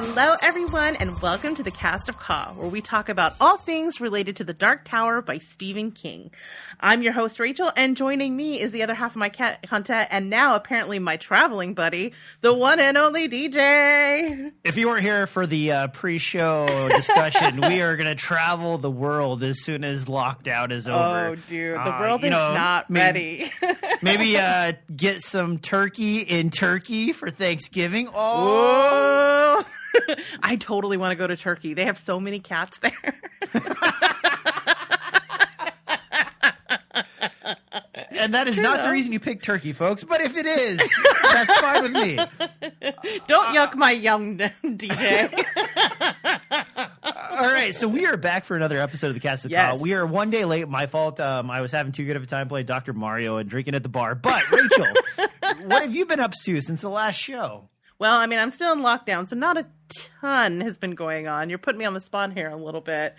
Hello, everyone, and welcome to the Cast of Ka, where we talk about all things related to The Dark Tower by Stephen King. I'm your host, Rachel, and joining me is the other half of my cat content, and now apparently my traveling buddy, the one and only DJ. If you weren't here for the uh, pre-show discussion, we are going to travel the world as soon as lockdown is over. Oh, dude, the Uh, world is know, not maybe- ready. Maybe uh, get some turkey in Turkey for Thanksgiving. Oh, Oh, I totally want to go to Turkey. They have so many cats there. and that is not the reason you picked turkey, folks. But if it is, that's fine with me. Don't yuck my yum, DJ. All right, so we are back for another episode of the Cast of Yes. Call. We are one day late. My fault. Um, I was having too good of a time playing Dr. Mario and drinking at the bar. But Rachel, what have you been up to since the last show? Well, I mean, I'm still in lockdown, so not a ton has been going on. You're putting me on the spot here a little bit.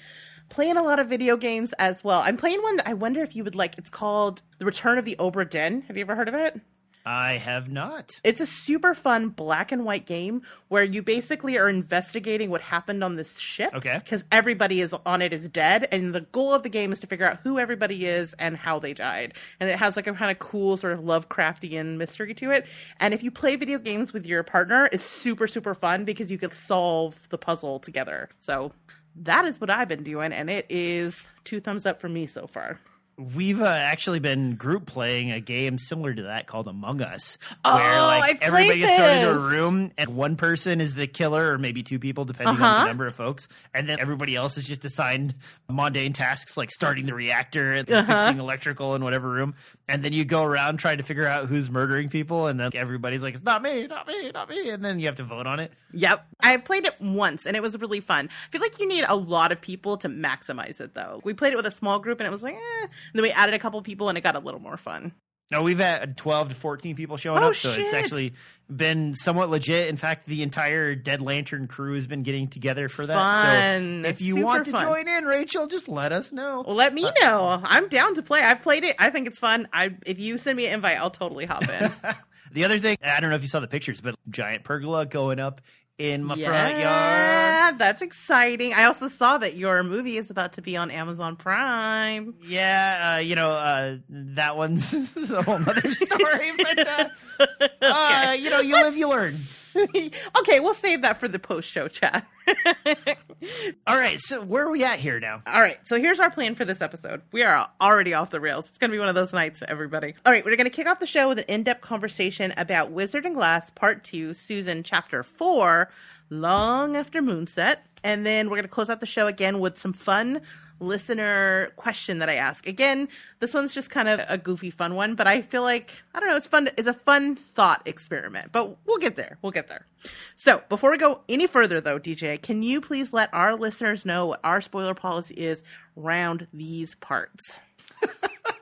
Playing a lot of video games as well. I'm playing one that I wonder if you would like. It's called The Return of the Obra Dinn. Have you ever heard of it? I have not. It's a super fun black and white game where you basically are investigating what happened on this ship. Okay. Because everybody is on it is dead, and the goal of the game is to figure out who everybody is and how they died. And it has like a kind of cool sort of Lovecraftian mystery to it. And if you play video games with your partner, it's super super fun because you can solve the puzzle together. So that is what I've been doing, and it is two thumbs up for me so far. We've uh, actually been group playing a game similar to that called Among Us, Oh, where like I've everybody gets thrown into a room and one person is the killer, or maybe two people, depending on Uh-huh. the number of folks, and then everybody else is just assigned mundane tasks like starting the reactor and Uh-huh. fixing electrical in whatever room, and then you go around trying to figure out who's murdering people, and then everybody's like, "It's not me, not me, not me," and then you have to vote on it. Yep. I played it once and it was really fun. I feel like you need a lot of people to maximize it though. We played it with a small group and it was like, eh. And then we added a couple people and it got a little more fun. No, we've had 12 to 14 people showing Oh, up, so it's actually been somewhat legit. In fact, the entire Dead Lantern crew has been getting together for that. Fun. So if you Super want to fun. join in, Rachel, just let us know. Well, let me uh, know. I'm down to play. I've played it. I think it's fun. I if you send me an invite, I'll totally hop in. The other thing, I don't know if you saw the pictures, but giant pergola going up in my front yard. yeah, that's exciting. I also saw that your movie is about to be on Amazon Prime. Yeah, uh, you know, uh, that one's a whole other story, but, uh, uh, you know, you live, you learn. okay, we'll save that for the post show chat. All right, so where are we at here now? All right, so here's our plan for this episode. We are already off the rails. It's going to be one of those nights, everybody. All right, we're going to kick off the show with an in depth conversation about Wizard and Glass Part 2, Susan Chapter 4, Long After Moonset. And then we're going to close out the show again with some fun listener question that I ask. Again, this one's just kind of a goofy, fun one, but I feel like, I don't know, it's fun. It's a fun thought experiment, but we'll get there. We'll get there. So before we go any further, though, DJ, can you please let our listeners know what our spoiler policy is round these parts?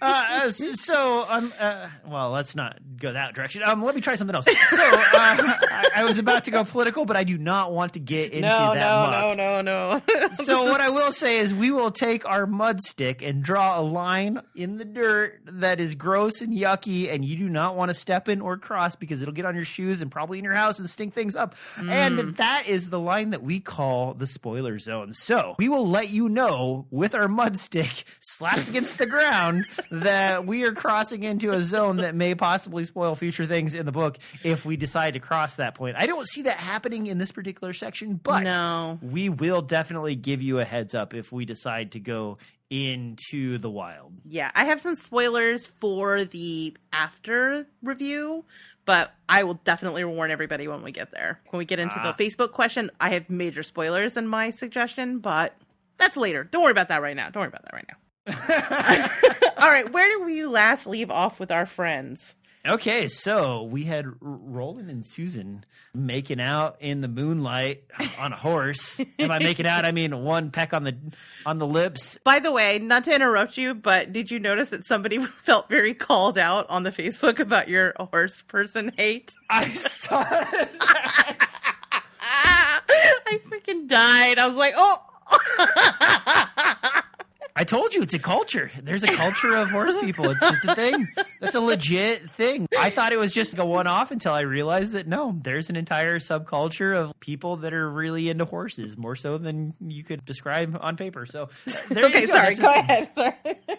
Uh, uh, so, um, uh, well, let's not go that direction. Um, let me try something else. So, uh, I, I was about to go political, but I do not want to get into no, that no, muck. no, no, no, So, what I will say is, we will take our mud stick and draw a line in the dirt that is gross and yucky, and you do not want to step in or cross because it'll get on your shoes and probably in your house and stink things up. And that is the line that we call the spoiler zone. So, we will let you know with our mud stick slapped against the ground that we are crossing into a zone that may possibly spoil future things in the book if we decide to cross that point. I don't see that happening in this particular section, but No. we will definitely give you a heads up if we decide to go into the wild. Yeah, I have some spoilers for the after review, but I will definitely warn everybody when we get there. When we get into Ah. the Facebook question, I have major spoilers in my suggestion, but that's later. Don't worry about that right now. Don't worry about that right now. All right, where did we last leave off with our friends? Okay, so we had Roland and Susan making out in the moonlight on a horse. and by making out, I mean one peck on the on the lips. By the way, not to interrupt you, but did you notice that somebody felt very called out on the Facebook about your horse person hate? I saw it. I freaking died. I was like, oh. I told you it's a culture. There's a culture of horse people. It's, it's a thing. That's a legit thing. I thought it was just a one off until I realized that no, there's an entire subculture of people that are really into horses, more so than you could describe on paper. So there okay, you go. sorry. That's Go ahead. Sorry.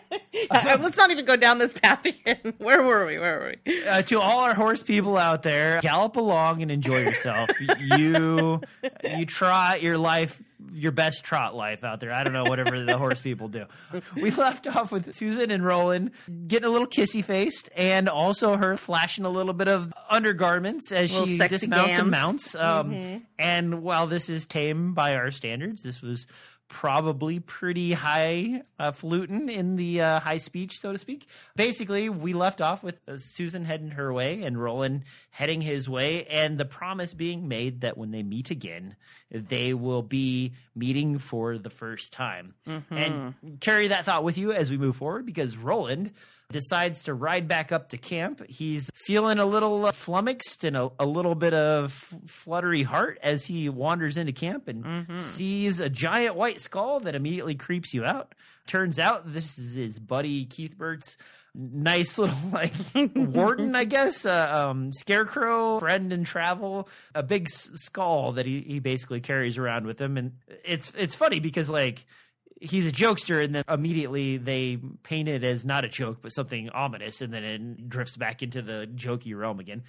Uh, Let's not even go down this path again. Where were we? Where were we? Uh, to all our horse people out there, gallop along and enjoy yourself. you you trot your life, your best trot life out there. I don't know whatever the horse people do. We left off with Susan and Roland getting a little kissy faced, and also her flashing a little bit of undergarments as she dismounts gams. and mounts. Um, Mm-hmm. And while this is tame by our standards, this was probably pretty high uh, fluting in the uh, high speech, so to speak. Basically, we left off with uh, Susan heading her way and Roland heading his way, and the promise being made that when they meet again, they will be meeting for the first time. And carry that thought with you as we move forward because Roland decides to ride back up to camp. He's feeling a little uh, flummoxed and a, a little bit of fluttery heart as he wanders into camp and sees a giant white skull that immediately creeps you out. Turns out this is his buddy Keith Burt's nice little like warden, I guess, uh, um, scarecrow friend in travel, a big s- skull that he, he basically carries around with him, and it's it's funny because like he's a jokester and then immediately they paint it as not a joke but something ominous. And then it drifts back into the jokey realm again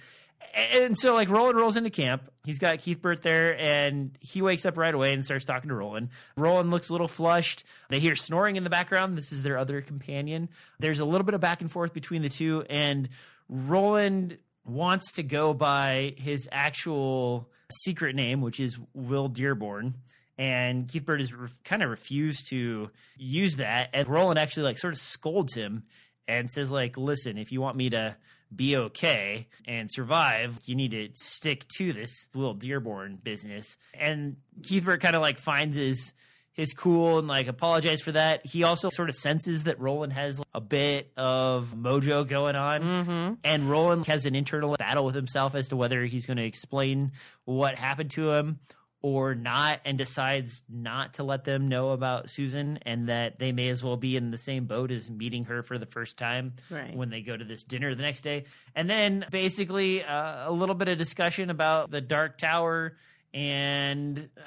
and so like roland rolls into camp. He's got keith burt there and he wakes up right away and starts talking to roland. Roland looks a little flushed. They hear snoring in the background. This is their other companion. There's a little bit of back and forth between the two and roland wants to go by his actual secret name which is will dearborn and Keith Bird is re- kind of refused to use that. And Roland actually like sort of scolds him and says like, "Listen, if you want me to be okay and survive, you need to stick to this Will Dearborn business." And Keith Burke kind of like finds his his cool and like apologize for that. He also sort of senses that Roland has a bit of mojo going on. Mm-hmm. And Roland has an internal battle with himself as to whether he's going to explain what happened to him or not, and decides not to let them know about Susan and that they may as well be in the same boat as meeting her for the first time Right. when they go to this dinner the next day. And then basically uh, a little bit of discussion about the Dark Tower and. Uh,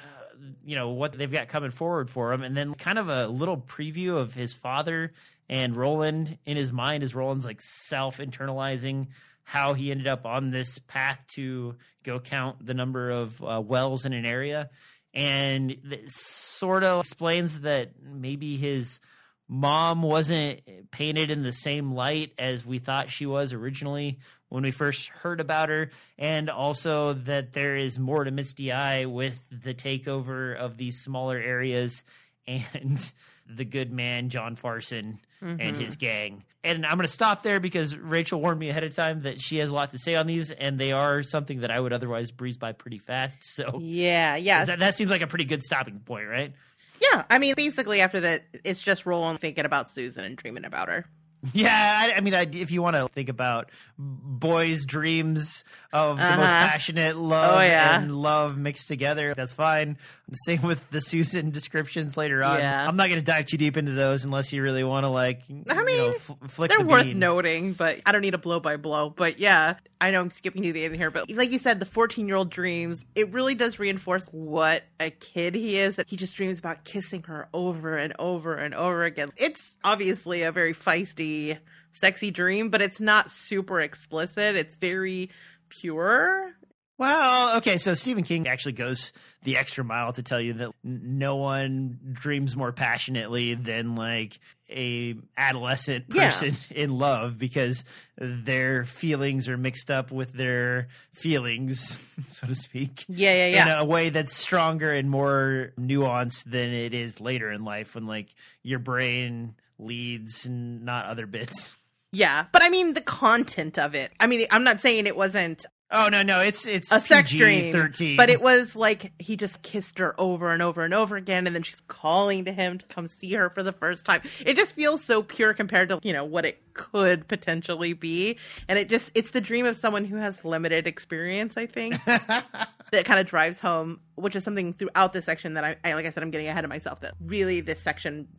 you know what they've got coming forward for him, and then kind of a little preview of his father and Roland in his mind as Roland's like self internalizing how he ended up on this path to go count the number of uh, wells in an area. And it sort of explains that maybe his mom wasn't painted in the same light as we thought she was originally when we first heard about her, and also that there is more to Misty Eye with the takeover of these smaller areas and the good man John Farson and his mm-hmm. gang. And I'm going to stop there because Rachel warned me ahead of time that she has a lot to say on these, and they are something that I would otherwise breeze by pretty fast. So Yeah, yeah, that, that seems like a pretty good stopping point, right? yeah. I mean, basically, after that, it's just Roland thinking about Susan and dreaming about her. Yeah, I, I mean, I, if you want to think about boys' dreams of the most Uh-huh. passionate love Oh, yeah. and love mixed together, that's fine. Same with the Susan descriptions later on. Yeah. I'm not going to dive too deep into those unless you really want to, like, I you know, mean, fl- They're the worth bean. noting, but I don't need a blow by blow. But yeah, I know I'm skipping to the end here, but like you said, the 14 year old dreams, it really does reinforce what a kid he is that he just dreams about kissing her over and over and over again. It's obviously a very feisty, sexy dream, but it's not super explicit. It's very pure. Well, okay, so Stephen King actually goes the extra mile to tell you that no one dreams more passionately than like a adolescent Yeah. person in love because their feelings are mixed up with their feelings, so to speak. Yeah, yeah, yeah. In a way that's stronger and more nuanced than it is later in life when like your brain leads and not other bits. Yeah, but I mean the content of it. I mean, I'm not saying it wasn't Oh no, no, it's it's a sex PG dream, thirteen, but it was like he just kissed her over and over and over again, and then she's calling to him to come see her for the first time. It just feels so pure compared to you know what it could potentially be, and it just it's the dream of someone who has limited experience. I think that kind of drives home, which is something throughout this section that I, I like I said I'm getting ahead of myself. That really this section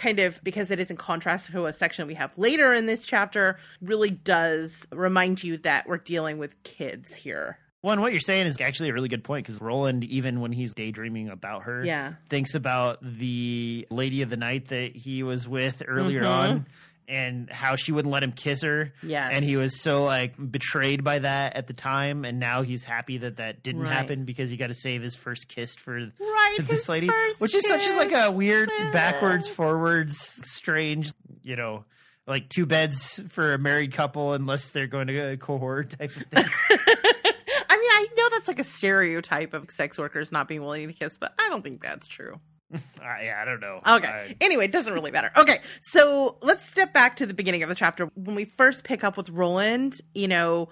kind of because it is in contrast to a section we have later in this chapter, really does remind you that we're dealing with kids here. Well, and what you're saying is actually a really good point because Roland, even when he's daydreaming about her, Yeah. thinks about the lady of the night that he was with earlier Mhm. on and how she wouldn't let him kiss her. Yes. And he was so like betrayed by that at the time. And now he's happy that that didn't Right. happen because he got to save his first kiss for Right, this lady, which is such as like a weird backwards, forwards, strange, you know, like two beds for a married couple unless they're going to a cohort type of thing. I mean, I know that's like a stereotype of sex workers not being willing to kiss, but I don't think that's true. Uh, yeah, I don't know. Okay. I- anyway, it doesn't really matter. Okay. So let's step back to the beginning of the chapter. When we first pick up with Roland, you know,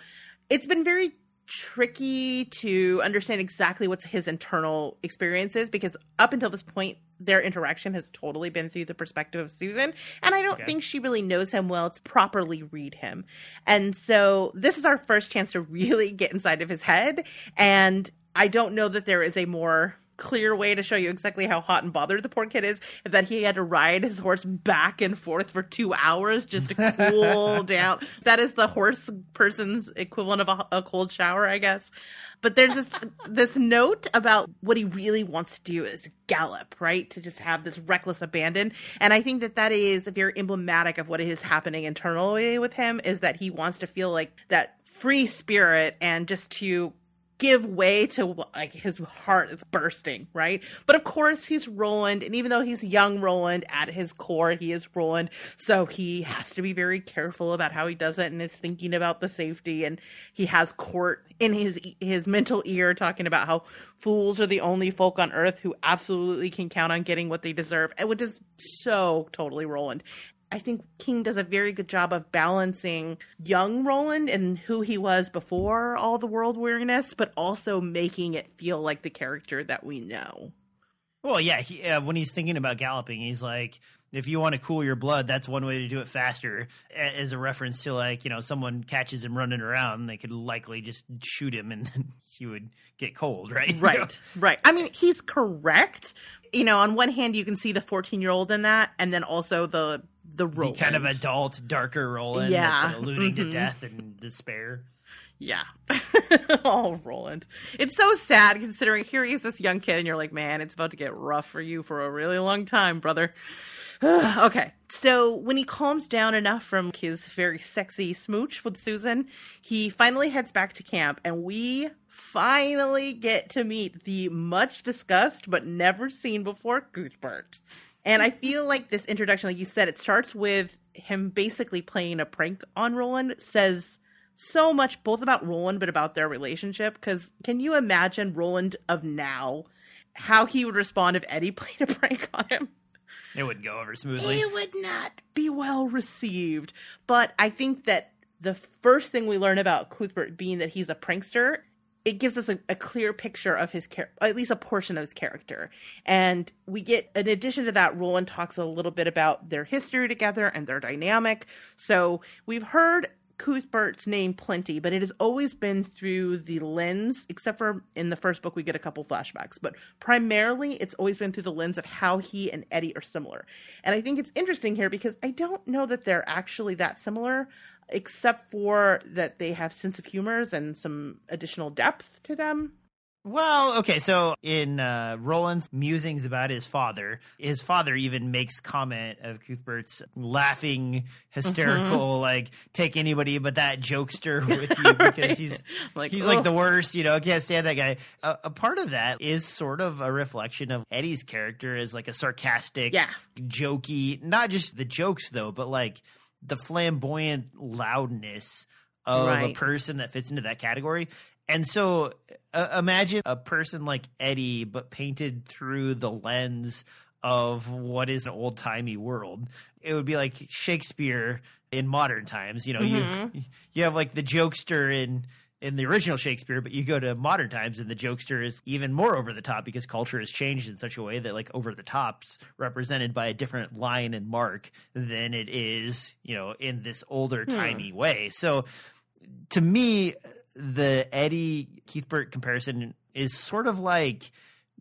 it's been very tricky to understand exactly what's his internal experiences because up until this point, their interaction has totally been through the perspective of Susan. And I don't Okay. think she really knows him well to properly read him. And so this is our first chance to really get inside of his head. And I don't know that there is a more clear way to show you exactly how hot and bothered the poor kid is that he had to ride his horse back and forth for two hours just to cool down. That is the horse person's equivalent of a, a cold shower, I guess. But there's this this note about what he really wants to do is gallop, right? To just have this reckless abandon. And I think that that is very emblematic of what is happening internally with him is that he wants to feel like that free spirit and just to give way to like his heart is bursting, right? But of course he's Roland, and even though he's young Roland at his core, he is Roland, so he has to be very careful about how he does it and is thinking about the safety and he has Cort in his his mental ear talking about how fools are the only folk on earth who absolutely can count on getting what they deserve, and which is so totally Roland. I think King does a very good job of balancing young Roland and who he was before all the world weariness, but also making it feel like the character that we know. Well, yeah, he, uh, when he's thinking about galloping, he's like, if you want to cool your blood, that's one way to do it faster. As a reference to like, you know, someone catches him running around, they could likely just shoot him, and then he would get cold, right? Right, right. I mean, he's correct. You know, on one hand, you can see the 14 year old in that, and then also the the the kind of adult, darker Roland, Yeah. that's alluding Mhm. to death and despair. Yeah. oh, Roland. It's so sad considering here he is this young kid, and you're like, man, it's about to get rough for you for a really long time, brother. okay. So when he calms down enough from his very sexy smooch with Susan, he finally heads back to camp, and we finally get to meet the much discussed but never seen before Cuthbert. And I feel like this introduction, like you said, it starts with him basically playing a prank on Roland, says so much both about Roland but about their relationship. Because can you imagine Roland of now, how he would respond if Eddie played a prank on him? It wouldn't go over smoothly. It would not be well received. But I think that the first thing we learn about Cuthbert being that he's a prankster, it gives us a, a clear picture of his character, at least a portion of his character. And we get, in addition to that, Roland talks a little bit about their history together and their dynamic. So we've heard Cuthbert's name plenty, but it has always been through the lens, except for in the first book, we get a couple flashbacks. But primarily, it's always been through the lens of how he and Eddie are similar. And I think it's interesting here because I don't know that they're actually that similar, except for that they have sense of humors and some additional depth to them. Well, okay, so in uh, Roland's musings about his father, his father even makes comment of Cuthbert's laughing, hysterical, like take anybody but that jokester with you because Right. he's Like, he's like the worst. You know, can't stand that guy. A, a part of that is sort of a reflection of Eddie's character as like a sarcastic, Yeah. jokey. Not just the jokes though, but like the flamboyant loudness of a person that fits into that category. And so uh, imagine a person like Eddie, but painted through the lens of what is an old timey world. It would be like Shakespeare in modern times. You know, Mm-hmm. you you have like the jokester in in the original Shakespeare, but you go to modern times and the jokester is even more over the top because culture has changed in such a way that like over the tops represented by a different line and mark than it is, you know, in this older Hmm. timey way. So to me, the Eddie Keithbert comparison is sort of like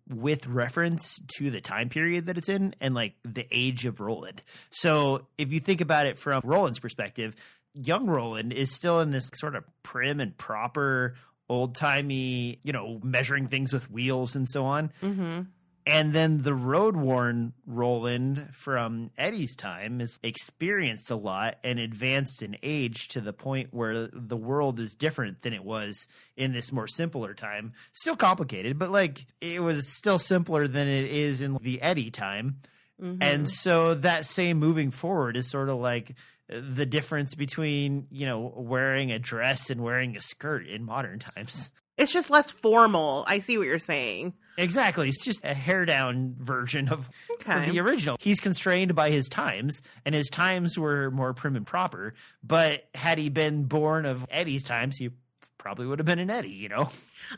with reference to the time period that it's in and like the age of Roland. So if you think about it from Roland's perspective, young Roland is still in this sort of prim and proper old timey, you know, measuring things with wheels and so on. Mm-hmm. And then the road worn Roland from Eddie's time is experienced a lot and advanced in age to the point where the world is different than it was in this more simpler time. Still complicated, but like it was still simpler than it is in the Eddie time. Mm-hmm. And so that same moving forward is sort of like the difference between, you know, wearing a dress and wearing a skirt in modern times. It's just less formal. I see what you're saying. Exactly. It's just a hair down version of, Okay. of the original. He's constrained by his times, and his times were more prim and proper. But had he been born of Eddie's times, he probably would have been an Eddie, you know?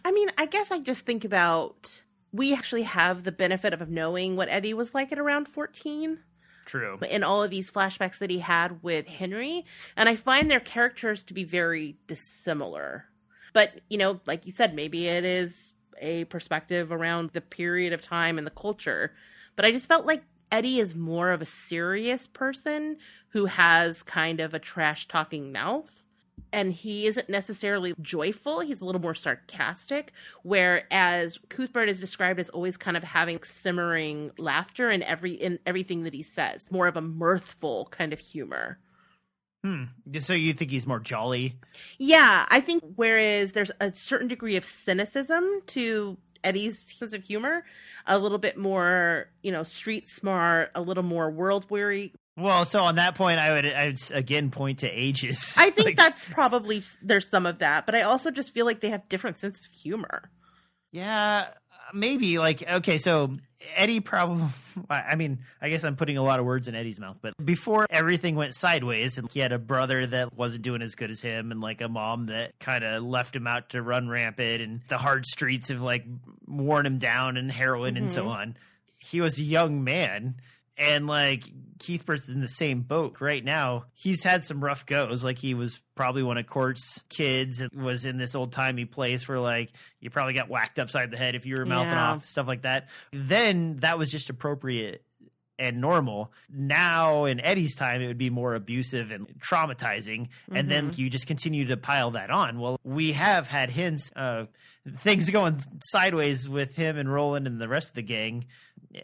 I mean, I guess I just think about we actually have the benefit of knowing what Eddie was like at around 14 True. in all of these flashbacks that he had with Henry. And I find their characters to be very dissimilar. But, you know, like you said, maybe it is a perspective around the period of time and the culture. But I just felt like Eddie is more of a serious person who has kind of a trash talking mouth. And he isn't necessarily joyful. He's a little more sarcastic. Whereas Cuthbert is described as always kind of having simmering laughter in every in everything that he says. More of a mirthful kind of humor. Hmm. So you think he's more jolly? Yeah, I think whereas there's a certain degree of cynicism to Eddie's sense of humor, a little bit more, you know, street smart, a little more world weary. Well, so on that point, I would, I would again point to ages. I think Like, that's probably there's some of that, but I also just feel like they have different sense of humor. Yeah, maybe. Like, okay, so Eddie probably, I mean, I guess I'm putting a lot of words in Eddie's mouth, but before everything went sideways and he had a brother that wasn't doing as good as him and like a mom that kind of left him out to run rampant and the hard streets have like worn him down and heroin and so mm-hmm. on. He was a young man. And like Keithbert's in the same boat right now. He's had some rough goes. Like he was probably one of Cort's kids and was in this old timey place where like you probably got whacked upside the head if you were mouthing Yeah. off, stuff like that. Then that was just appropriate and normal. Now in Eddie's time, it would be more abusive and traumatizing. And then mm-hmm. you just continue to pile that on. Well, we have had hints of things going sideways with him and Roland and the rest of the gang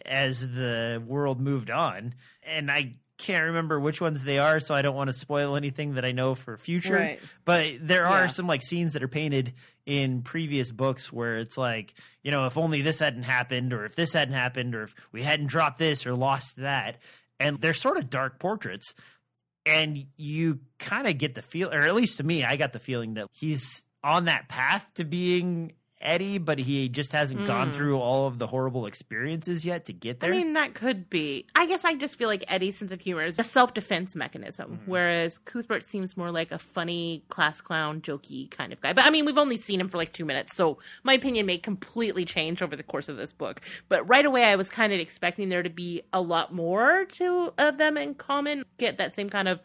as the world moved on. And I can't remember which ones they are, so I don't want to spoil anything that I know for future. Right. But there are Yeah. some like scenes that are painted in previous books where it's like, you know, if only this hadn't happened, or if this hadn't happened, or if we hadn't dropped this or lost that. And they're sort of dark portraits. And you kind of get the feel, or at least to me, I got the feeling that he's on that path to being Eddie, but he just hasn't gone Mm. through all of the horrible experiences yet to get there. I mean, that could be. I guess I just feel like Eddie's sense of humor is a self defense mechanism, whereas Cuthbert seems more like a funny class clown, jokey kind of guy. But I mean, we've only seen him for like two minutes, so my opinion may completely change over the course of this book. But right away, I was kind of expecting there to be a lot more to of them in common, get that same kind of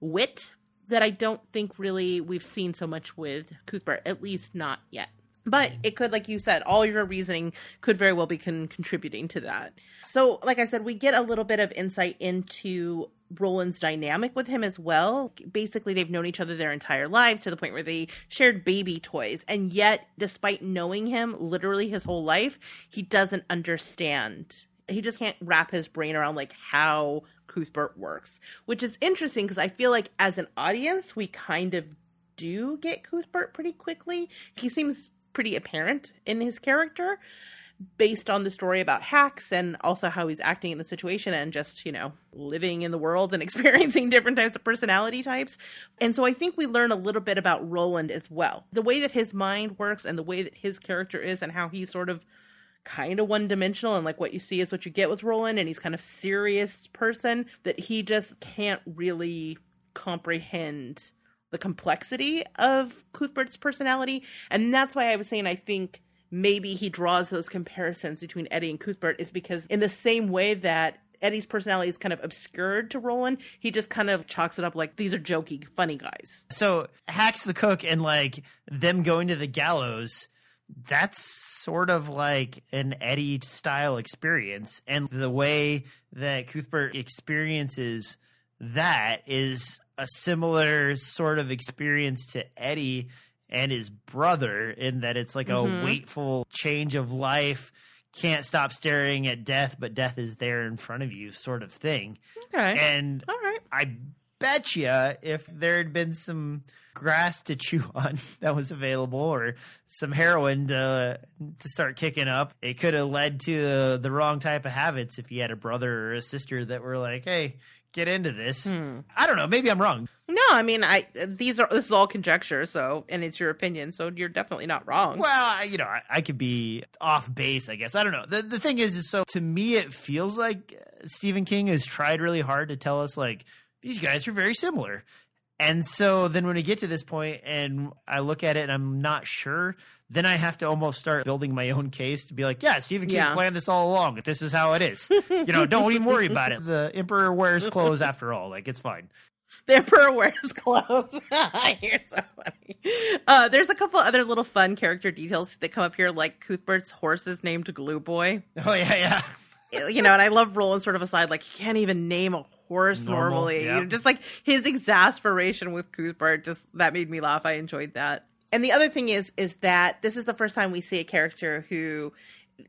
wit that I don't think really we've seen so much with Cuthbert, at least not yet. But it could, like you said, all your reasoning could very well be con- contributing to that. So, like I said, we get a little bit of insight into Roland's dynamic with him as well. Basically, they've known each other their entire lives to the point where they shared baby toys. And yet, despite knowing him literally his whole life, he doesn't understand. He just can't wrap his brain around like how Cuthbert works, which is interesting because I feel like as an audience, we kind of do get Cuthbert pretty quickly. He seems pretty apparent in his character based on the story about Hax and also how he's acting in the situation and just, you know, living in the world and experiencing different types of personality types. And so I think we learn a little bit about Roland as well. The way that his mind works and the way that his character is and how he's sort of kind of one dimensional and like what you see is what you get with Roland and he's kind of serious person that he just can't really comprehend the complexity of Cuthbert's personality. And that's why I was saying I think maybe he draws those comparisons between Eddie and Cuthbert is because in the same way that Eddie's personality is kind of obscured to Roland, he just kind of chalks it up like these are jokey, funny guys. so Hax the cook and like them going to the gallows that's sort of like an Eddie style experience. And the way that Cuthbert experiences that is a similar sort of experience to Eddie and his brother in that it's like Mhm. a waitful change of life. Can't stop staring at death, but death is there in front of you, sort of thing. Okay. And All right. I bet you if there had been some grass to chew on that was available or some heroin to to start kicking up, it could have led to the, the wrong type of habits if you had a brother or a sister that were like, "Hey, get into this." Hmm. I don't know, maybe I'm wrong. No, I mean, I these are this is all conjecture, so and it's your opinion, so you're definitely not wrong. Well, I, you know, I, I could be off base, I guess. I don't know. The the thing is, is so to me, it feels like uh, Stephen King has tried really hard to tell us like these guys are very similar. And so then when we get to this point and I look at it and I'm not sure, then I have to almost start building my own case to be like, yeah, Stephen King Yeah. planned this all along. This is how it is. you know, don't even worry about it. The emperor wears clothes after all. Like it's fine. The emperor wears clothes. You're so funny. Uh, there's a couple other little fun character details that come up here, like Cuthbert's horse is named Glue Boy. Oh yeah, yeah. You know, and I love Roland sort of aside, like he can't even name a horse Normal, normally. yeah. You know, just like his exasperation with Cuthbert, just that made me laugh. I enjoyed that. And the other thing is, is that this is the first time we see a character who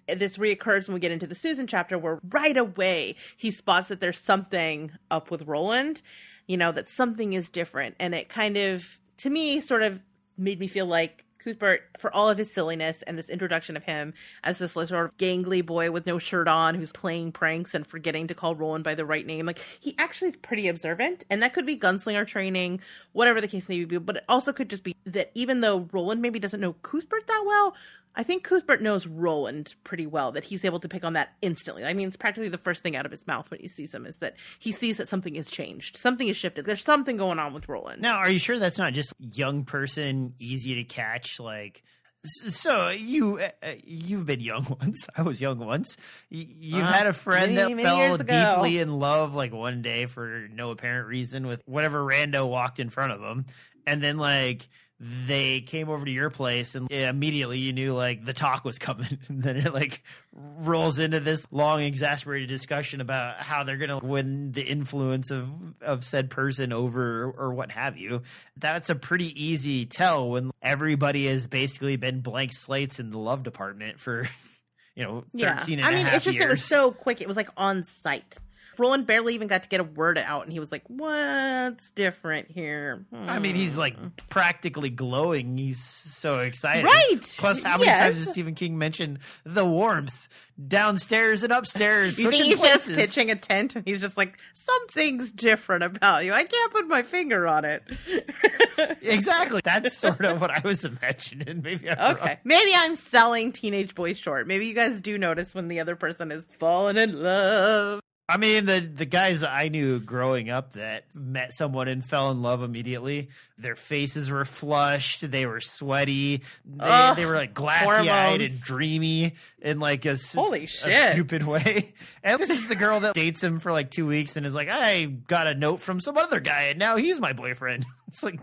this reoccurs when we get into the Susan chapter, where right away he spots that there's something up with Roland, you know, that something is different. And it kind of, to me, sort of made me feel like Cuthbert, for all of his silliness and this introduction of him as this sort of gangly boy with no shirt on who's playing pranks and forgetting to call Roland by the right name, like he actually is pretty observant. And that could be gunslinger training, whatever the case may be. But it also could just be that even though Roland maybe doesn't know Cuthbert that well, I think Cuthbert knows Roland pretty well, that he's able to pick on that instantly. I mean, it's practically the first thing out of his mouth when he sees him is that he sees that something has changed. Something has shifted. There's something going on with Roland. Now, are you sure that's not just young person, easy to catch? Like, so you uh, uh, you've been young once. I was young once. You've Uh, had a friend many, that fell deeply in love, like one day for no apparent reason, with whatever rando walked in front of them, and then like they came over to your place and immediately you knew like the talk was coming and then it like rolls into this long exasperated discussion about how they're going to win the influence of of said person over or what have you that's a pretty easy tell when everybody has basically been blank slates in the love department for you know 13 yeah. and I mean, it's just, years. it was so quick. It was like on sight. Roland barely even got to get a word out, and he was like, "What's different here?" I mean, he's like Hmm. practically glowing. He's so excited. Right. Plus, how many Yes. times has Stephen King mentioned the warmth downstairs and upstairs? You think he's places? just pitching a tent, and he's just like, "Something's different about you. I can't put my finger on it." Exactly. That's sort of what I was imagining. Maybe I'm wrong. Okay, maybe I'm selling teenage boys short. Maybe you guys do notice when the other person is falling in love. I mean, the the guys I knew growing up that met someone and fell in love immediately. Their faces were flushed. They were sweaty. They, Ugh, they were like glassy eyed and dreamy in like a, Holy a shit. stupid way. And this is the girl that dates him for like two weeks and is like, I got a note from some other guy and now he's my boyfriend. It's like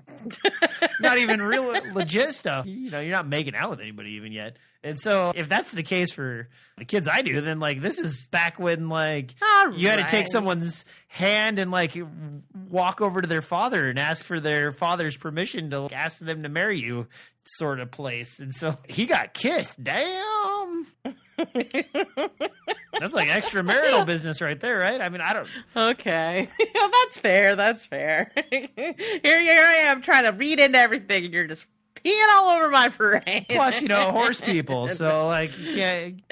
not even real legit stuff. You know, you're not making out with anybody even yet. And so if that's the case for the kids I do, then like this is back when like All you had to take someone's hand and like walk over to their father and ask for their father's permission to ask them to marry you sort of place. And so he got kissed. Damn. That's like extramarital business right there, right? I mean, I don't Okay, yeah, that's fair. That's fair. here, here I am trying to read into everything, and you're just peeing all over my parade. plus, you know, horse people. So like you can't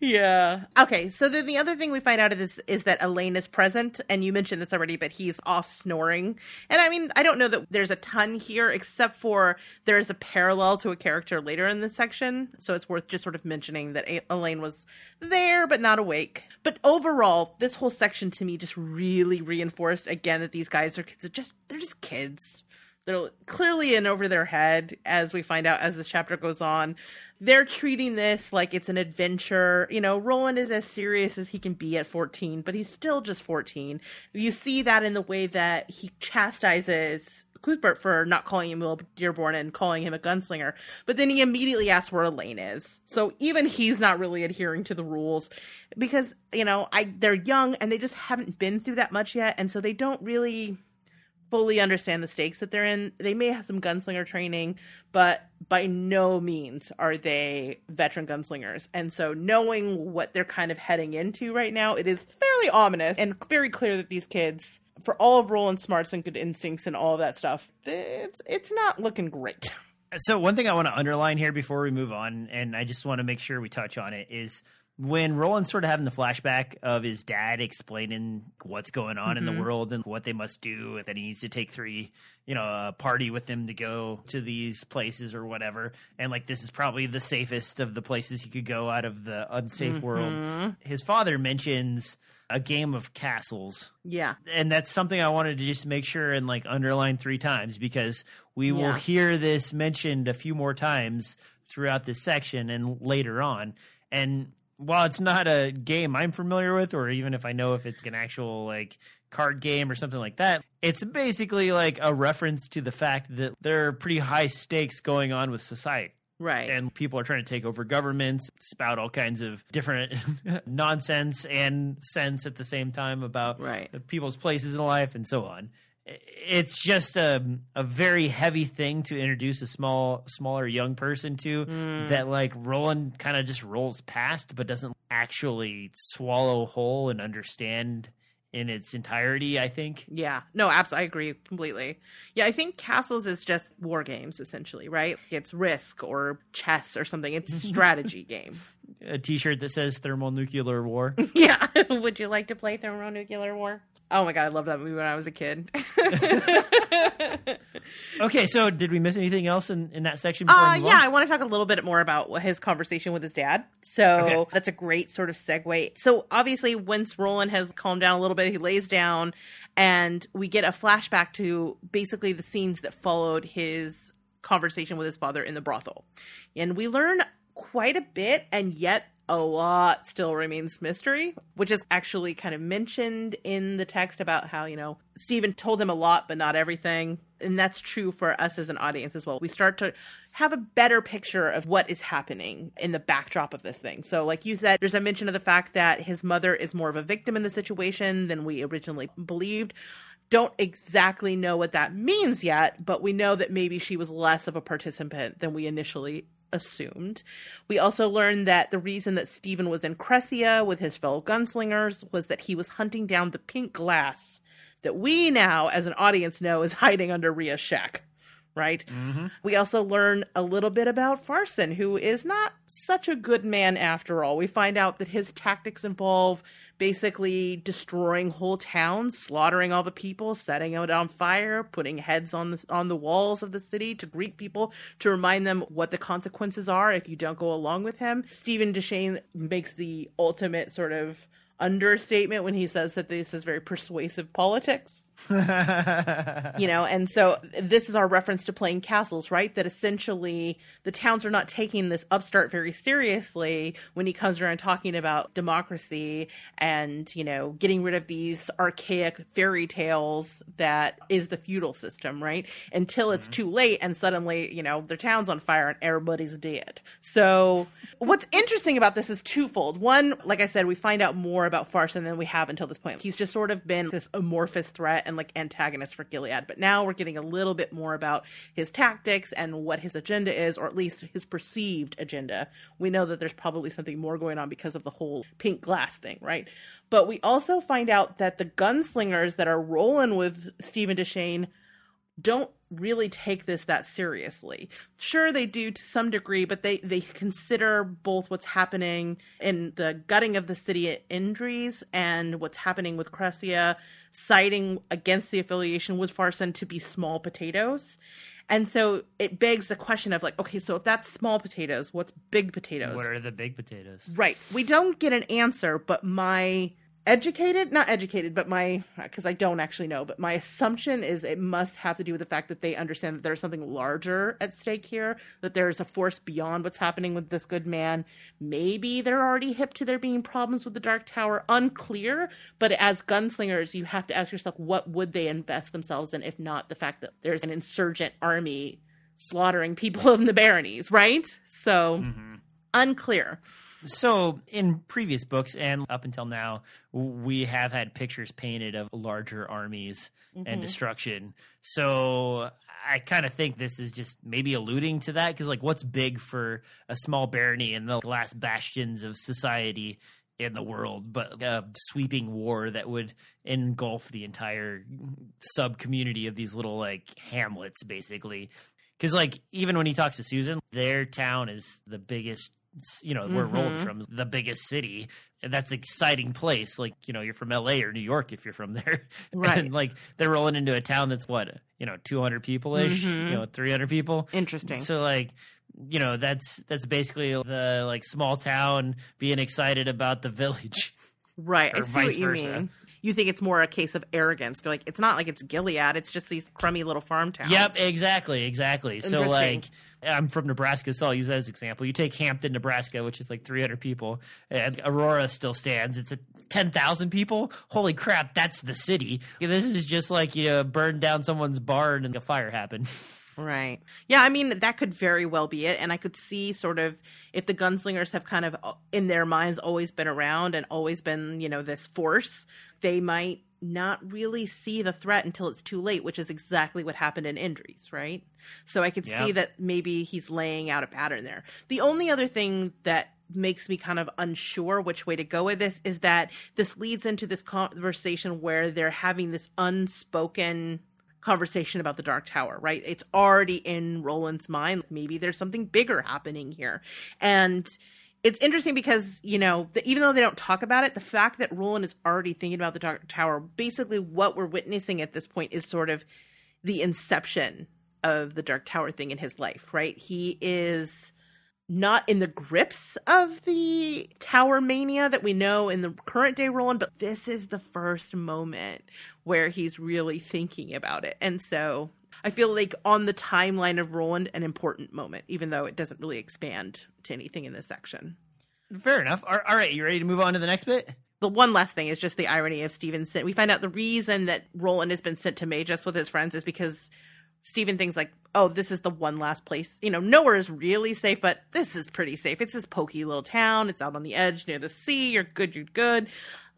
yeah. Okay. So then the other thing we find out of this is that Alain is present, and you mentioned this already, but he's off snoring. And I mean, I don't know that there's a ton here, except for there is a parallel to a character later in this section. So it's worth just sort of mentioning that A- Alain was there, but not awake. But overall, this whole section to me just really reinforced again that these guys are kids. They're just they're just kids they're clearly in over their head as we find out as this chapter goes on they're treating this like it's an adventure you know roland is as serious as he can be at 14 but he's still just 14 you see that in the way that he chastises Cuthbert for not calling him Will Dearborn and calling him a gunslinger. But then he immediately asks where Alain is. So even he's not really adhering to the rules because, you know, I they're young and they just haven't been through that much yet. And so they don't really fully understand the stakes that they're in. They may have some gunslinger training, but by no means are they veteran gunslingers. And so knowing what they're kind of heading into right now, it is fairly ominous and very clear that these kids for all of Roland's smarts and good instincts and all of that stuff, it's it's not looking great. So one thing I want to underline here before we move on, and I just want to make sure we touch on it, is when Roland's sort of having the flashback of his dad explaining what's going on mm-hmm. in the mm-hmm. world and what they must do, and that he needs to take three, you know, a party with them to go to these places or whatever. And like, this is probably the safest of the places he could go out of the unsafe mm-hmm. world. His father mentions a game of castles. Yeah. And that's something I wanted to just make sure and like underline three times because we yeah. will hear this mentioned a few more times throughout this section and later on. And while it's not a game I'm familiar with, or even if I know if it's an actual like card game or something like that, it's basically like a reference to the fact that there are pretty high stakes going on with society. Right. And people are trying to take over governments, spout all kinds of different nonsense and sense at the same time about right. people's places in life and so on. It's just a a very heavy thing to introduce a small smaller young person to mm. that like Roland kind of just rolls past but doesn't actually swallow whole and understand in its entirety, I think. Yeah. No, absolutely. I agree completely. Yeah, I think Castles is just war games, essentially, right? It's Risk or chess or something. It's a strategy game. A t shirt that says thermonuclear war. yeah. Would you like to play thermonuclear war? Oh my god, I loved that movie when I was a kid. okay, so did we miss anything else in, in that section? Uh, yeah, I want to talk a little bit more about his conversation with his dad. So okay. that's a great sort of segue. So obviously, once Roland has calmed down a little bit, he lays down, and we get a flashback to basically the scenes that followed his conversation with his father in the brothel, and we learn quite a bit, and yet a lot still remains mystery, which is actually kind of mentioned in the text about how, you know, Steven told them a lot, but not everything. And that's true for us as an audience as well. We start to have a better picture of what is happening in the backdrop of this thing. So, like you said, there's a mention of the fact that his mother is more of a victim in the situation than we originally believed don't exactly know what that means yet, but we know that maybe she was less of a participant than we initially assumed. We also learned that the reason that Steven was in Cressia with his fellow gunslingers was that he was hunting down the pink glass that we now, as an audience, know is hiding under Rhea's shack. Right? Mm-hmm. We also learn a little bit about Farson, who is not such a good man after all. We find out that his tactics involve basically destroying whole towns, slaughtering all the people, setting it on fire, putting heads on the on the walls of the city to greet people to remind them what the consequences are if you don't go along with him. Steven Deschain makes the ultimate sort of understatement when he says that this is very persuasive politics. you know, and so this is our reference to playing castles, right? That essentially the towns are not taking this upstart very seriously when he comes around talking about democracy and, you know, getting rid of these archaic fairy tales that is the feudal system, right? Until it's mm-hmm. too late and suddenly, you know, their town's on fire and everybody's dead. So what's interesting about this is twofold. One, like I said, we find out more about Farson than we have until this point. He's just sort of been this amorphous threat and like antagonist for Gilead. But now we're getting a little bit more about his tactics and what his agenda is, or at least his perceived agenda. We know that there's probably something more going on because of the whole pink glass thing, right? But we also find out that the gunslingers that are rolling with Steven Deschain don't really take this that seriously. Sure, they do to some degree, but they they consider both what's happening in the gutting of the city at Indres and what's happening with Cressia, citing against the affiliation with Farson to be small potatoes. And so it begs the question of like, okay, so if that's small potatoes, what's big potatoes? What are the big potatoes? Right. We don't get an answer, but my educated not educated but my because i don't actually know but my assumption is it must have to do with the fact that they understand that there's something larger at stake here that there's a force beyond what's happening with this good man. Maybe they're already hip to there being problems with the dark tower. Unclear but as gunslingers you have to ask yourself what would they invest themselves in if not the fact that there's an insurgent army slaughtering people in the baronies right? So mm-hmm. unclear So, in previous books and up until now, we have had pictures painted of larger armies and mm-hmm. destruction. So, I kind of think this is just maybe alluding to that because, like, what's big for a small barony in the last bastions of society in the world, but a sweeping war that would engulf the entire sub community of these little, like, hamlets, basically. Because, like, even when he talks to Susan, their town is the biggest you know where Roland mm-hmm. from the biggest city and that's an exciting place like you know you're from LA or New York if you're from there Right. and like they're rolling into a town that's what you know 200 people ish you mm-hmm. know 300 people Interesting. so like you know that's that's basically the like small town being excited about the village Right. I or see vice what you versa. mean. You think it's more a case of arrogance. They're like, it's not like it's Gilead. It's just these crummy little farm towns. Yep, exactly, exactly. So like I'm from Nebraska, so I'll use that as an example. You take Hampton, Nebraska, which is like 300 people, and Aurora still stands. It's a 10,000 people. Holy crap, that's the city. This is just like you know, burn down someone's barn and a fire happened. Right. Yeah, I mean, that could very well be it. And I could see sort of if the gunslingers have kind of uh, in their minds always been around and always been, you know, this force, they might not really see the threat until it's too late, which is exactly what happened in Indries, right? So I could Yeah. see that maybe he's laying out a pattern there. The only other thing that makes me kind of unsure which way to go with this is that this leads into this conversation where they're having this unspoken conversation about the Dark Tower, right? It's already in Roland's mind. Maybe there's something bigger happening here. And it's interesting because, you know, the, even though they don't talk about it, the fact that Roland is already thinking about the Dark Tower, basically what we're witnessing at this point is sort of the inception of the Dark Tower thing in his life, right? He is not in the grips of the tower mania that we know in the current day Roland, but this is the first moment where he's really thinking about it. And so I feel like on the timeline of Roland, an important moment, even though it doesn't really expand to anything in this section. Fair enough. All right, you ready to move on to the next bit? The one last thing is just the irony of Steven sent. We find out the reason that Roland has been sent to Mejis with his friends is because Steven thinks like, oh, this is the one last place. You know, nowhere is really safe, but this is pretty safe. It's this pokey little town. It's out on the edge near the sea. You're good. You're good.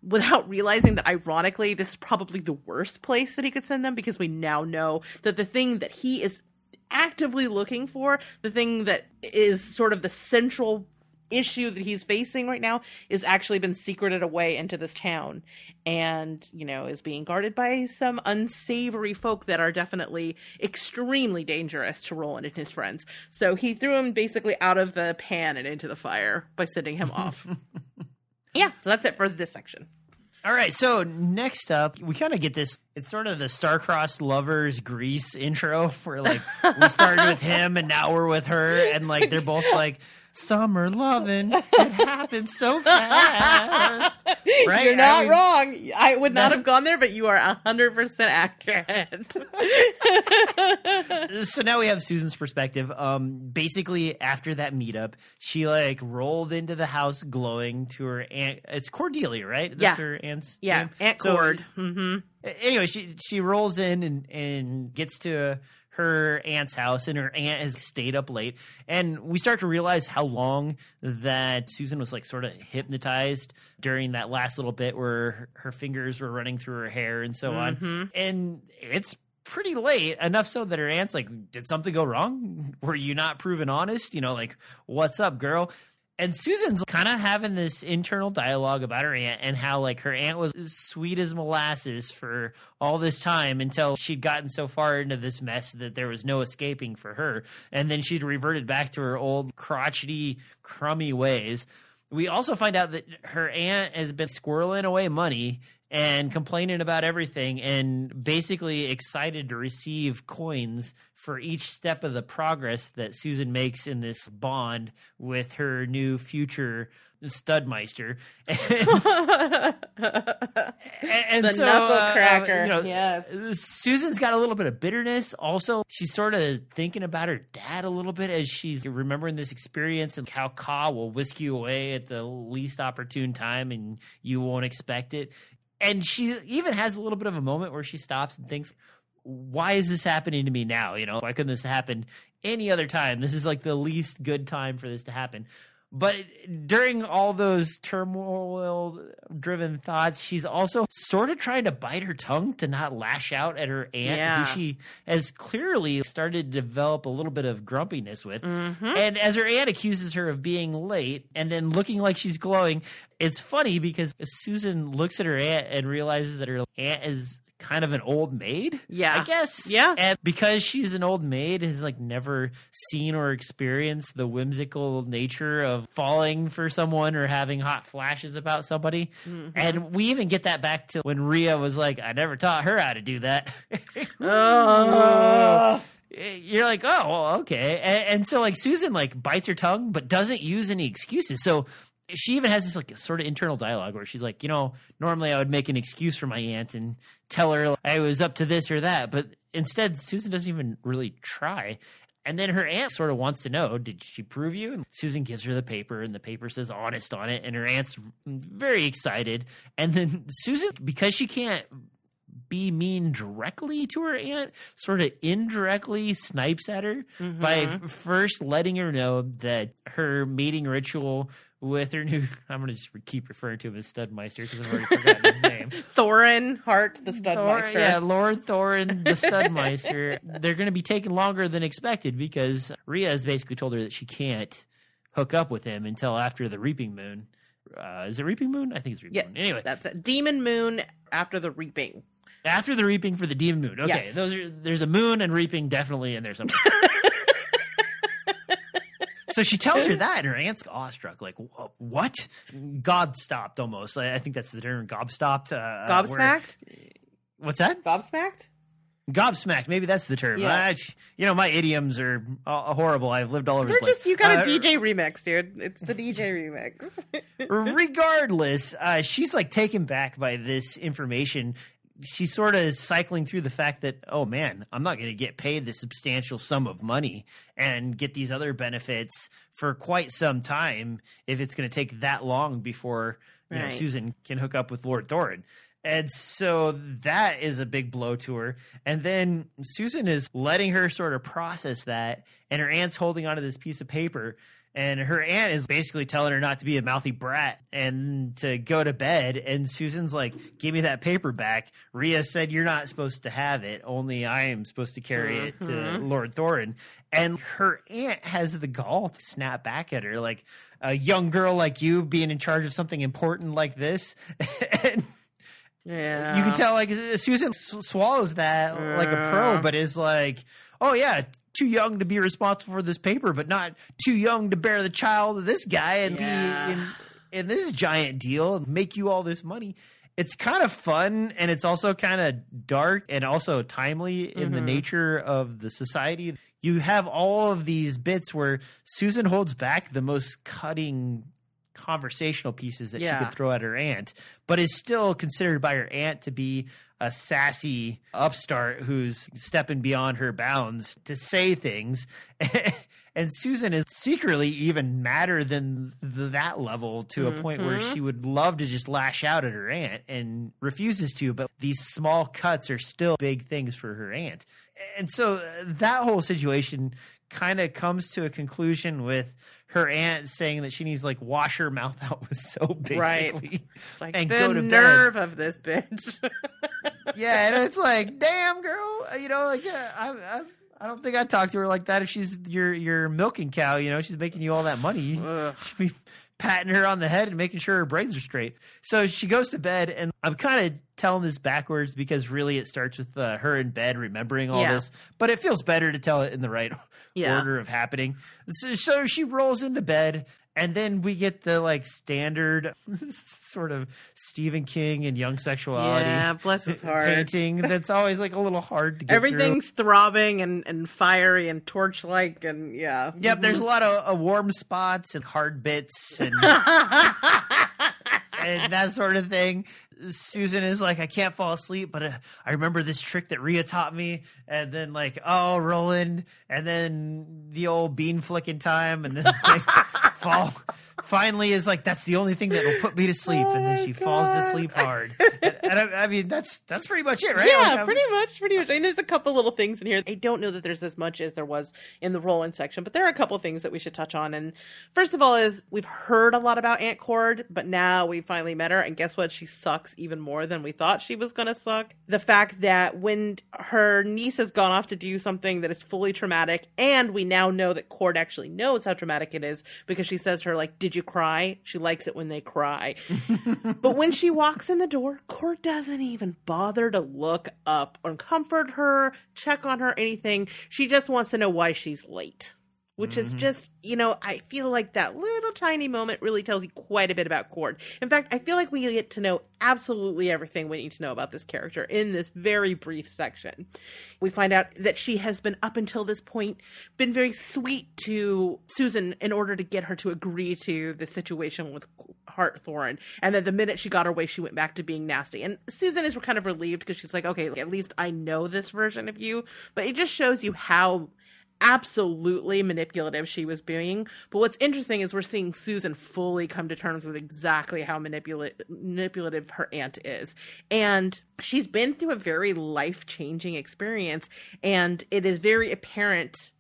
Without realizing that, ironically, this is probably the worst place that he could send them because we now know that the thing that he is actively looking for, the thing that is sort of the central issue that he's facing right now is actually been secreted away into this town and you know is being guarded by some unsavory folk that are definitely extremely dangerous to Roland and his friends. So he threw him basically out of the pan and into the fire by sending him off yeah so that's it for this section All right, so next up, we kind of get this. It's sort of the star-crossed lovers Grease intro, where like we started with him and now we're with her, and like they're both like summer loving. It happened so fast, right? you're not I mean, wrong i would not have gone there but you are 100% accurate so now we have Susan's perspective. Um, basically, after that meetup, she like rolled into the house glowing to her aunt. It's Cordelia, right? That's Yeah. her aunt's. yeah name? aunt So- cord hmm anyway, she she rolls in and and gets to her aunt's house, and her aunt has stayed up late, and we start to realize how long that Susan was like sort of hypnotized during that last little bit where her fingers were running through her hair and so on, mm-hmm. and it's pretty late enough so that her aunt's like did something go wrong? Were you not proven honest? You know like what's up girl and Susan's kind of having this internal dialogue about her aunt and how like her aunt was as sweet as molasses for all this time until she'd gotten so far into this mess that there was no escaping for her. And then she'd reverted back to her old crotchety, crummy ways. We also find out that her aunt has been squirreling away money and complaining about everything and basically excited to receive coins for each step of the progress that Susan makes in this bond with her new future studmeister. And, and The so, knuckle uh, cracker, you know, yes. Susan's got a little bit of bitterness. Also, she's sort of thinking about her dad a little bit as she's remembering this experience and how Ka will whisk you away at the least opportune time and you won't expect it. And she even has a little bit of a moment where she stops and thinks, why is this happening to me now? You know, why couldn't this happen any other time? This is like the least good time for this to happen. But during all those turmoil driven thoughts, she's also sort of trying to bite her tongue to not lash out at her aunt, Yeah. who she has clearly started to develop a little bit of grumpiness with. Mm-hmm. And as her aunt accuses her of being late and then looking like she's glowing, it's funny because Susan looks at her aunt and realizes that her aunt is kind of an old maid. Yeah. I guess. Yeah. And because she's an old maid, has like never seen or experienced the whimsical nature of falling for someone or having hot flashes about somebody. Mm-hmm. And we even get that back to when Rhea was like, I never taught her how to do that. Oh. you're like, oh, well, okay. And, and so like Susan like bites her tongue, but doesn't use any excuses. So she even has this like sort of internal dialogue where she's like, you know, normally I would make an excuse for my aunt and tell her I was up to this or that, but instead Susan doesn't even really try. And then her aunt sort of wants to know, did she prove you? And Susan gives her the paper, and the paper says honest on it. And her aunt's very excited. And then Susan, because she can't be mean directly to her aunt, sort of indirectly snipes at her by Mm-hmm. f- first letting her know that her mating ritual with her new I'm gonna just keep referring to him as Studmeister because I've already forgotten his name. Thorin Hart, the Thor, Studmeister. yeah, Lord Thorin, the Studmeister. They're going to be taking longer than expected because Rhea has basically told her that she can't hook up with him until after the Reaping Moon. Uh, is it Reaping Moon? I think it's Reaping Yeah, Moon. Anyway, That's it. Demon Moon after the reaping. after the Reaping for the Demon Moon. Okay, Yes. those are there's a moon and Reaping definitely in there somewhere. So she tells her that, and her aunt's awestruck. Like, what? God stopped almost. I I think that's the term. Gobstopped. Uh, uh, where- Gobsmacked? What's that? Gobsmacked? Gobsmacked. Maybe that's the term. Yeah. I- you know, my idioms are uh, horrible. I've lived all over They're the place. just, you got a Uh, DJ remix, dude. It's the DJ remix. regardless, uh, she's like taken back by this information. She's sort of cycling through the fact that, oh man, I'm not going to get paid the substantial sum of money and get these other benefits for quite some time if it's going to take that long before you know Susan can hook up with Lord Thorin. And so that is a big blow to her. And then Susan is letting her sort of process that, and her aunt's holding onto this piece of paper. And her aunt is basically telling her not to be a mouthy brat and to go to bed. And Susan's like, Give me that paper back. Rhea said you're not supposed to have it. Only I am supposed to carry it to mm-hmm. Lord Thorin. And her aunt has the gall to snap back at her, like a young girl like you being in charge of something important like this. and yeah. you can tell like Susan s- swallows that like a pro, but is like, oh yeah, too young to be responsible for this paper, but not too young to bear the child of this guy and Yeah. be in, in this giant deal and make you all this money. It's kind of fun and it's also kind of dark and also timely in the Mhm. nature of the society. You have all of these bits where Susan holds back the most cutting conversational pieces that Yeah. she could throw at her aunt, but is still considered by her aunt to be a sassy upstart who's stepping beyond her bounds to say things. and Susan is secretly even madder than th- that level to a point where Mhm. she would love to just lash out at her aunt and refuses to, but these small cuts are still big things for her aunt. And so that whole situation kind of comes to a conclusion with her aunt saying that she needs to like wash her mouth out with soap basically. Right. Like and the go to bed. nerve of this bitch. yeah, and it's like, damn, girl, you know, like uh, I, I, I don't think I'd talk to her like that if she's your your milking cow. You know, she's making you all that money. You Ugh. should be patting her on the head and making sure her brains are straight. So she goes to bed, and I'm kind of telling this backwards because really it starts with uh, her in bed remembering all Yeah. this, but it feels better to tell it in the right Yeah. order of happening. So, so she rolls into bed And then we get the like standard sort of Stephen King and young sexuality Yeah, bless his heart. painting that's always like a little hard to get through. Everything's throbbing and, and fiery and torch-like and yeah. Yep, there's a lot of uh, warm spots and hard bits and, and that sort of thing. Susan is like, I can't fall asleep, but uh, I remember this trick that Rhea taught me. And then, like, oh, Roland. And then the old bean flicking time. And then, like, fall. Finally, is like, that's the only thing that will put me to sleep. and then Oh, she falls to sleep hard. and and I, I mean, that's that's pretty much it, right? Yeah, Like, pretty much, pretty much. I mean, there's a couple little things in here. I don't know that there's as much as there was in the Roland section, but there are a couple things that we should touch on. And first of all, is we've heard a lot about Aunt Cord, but now we finally met her, and guess what? She sucks even more than we thought she was gonna suck. The fact that when her niece has gone off to do something that is fully traumatic, and we now know that Cord actually knows how traumatic it is because she says to her like, "Did you cry?" She likes it when they cry. But when she walks in the door, Cord doesn't even bother to look up or comfort her, check on her, anything. She just wants to know why she's late. Which is mm-hmm. just, you know, I feel like that little tiny moment really tells you quite a bit about Cord. In fact, I feel like we get to know absolutely everything we need to know about this character in this very brief section. We find out that she has been, up until this point, been very sweet to Susan in order to get her to agree to the situation with Hart Thorin. And then the minute she got her way, she went back to being nasty. And Susan is kind of relieved because she's like, okay, at least I know this version of you. But it just shows you how absolutely manipulative she was being. But what's interesting is we're seeing Susan fully come to terms with exactly how manipula- manipulative her aunt is. And she's been through a very life changing experience. And it is very apparent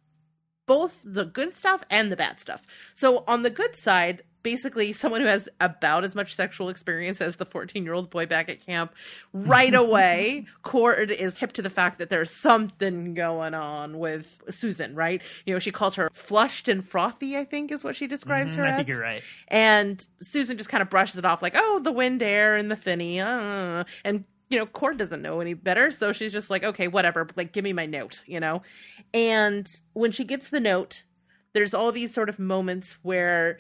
both the good stuff and the bad stuff. So on the good side, basically someone who has about as much sexual experience as the 14-year-old boy back at camp, right away Cord is hip to the fact that there's something going on with Susan, right? You know, she calls her flushed and frothy, I think is what she describes her I as. think you're right. And Susan just kind of brushes it off like, "Oh, the wind air and the thinny." Uh. And you know, Cord doesn't know any better, so she's just like, "Okay, whatever, like give me my note," you know? And when she gets the note, there's all these sort of moments where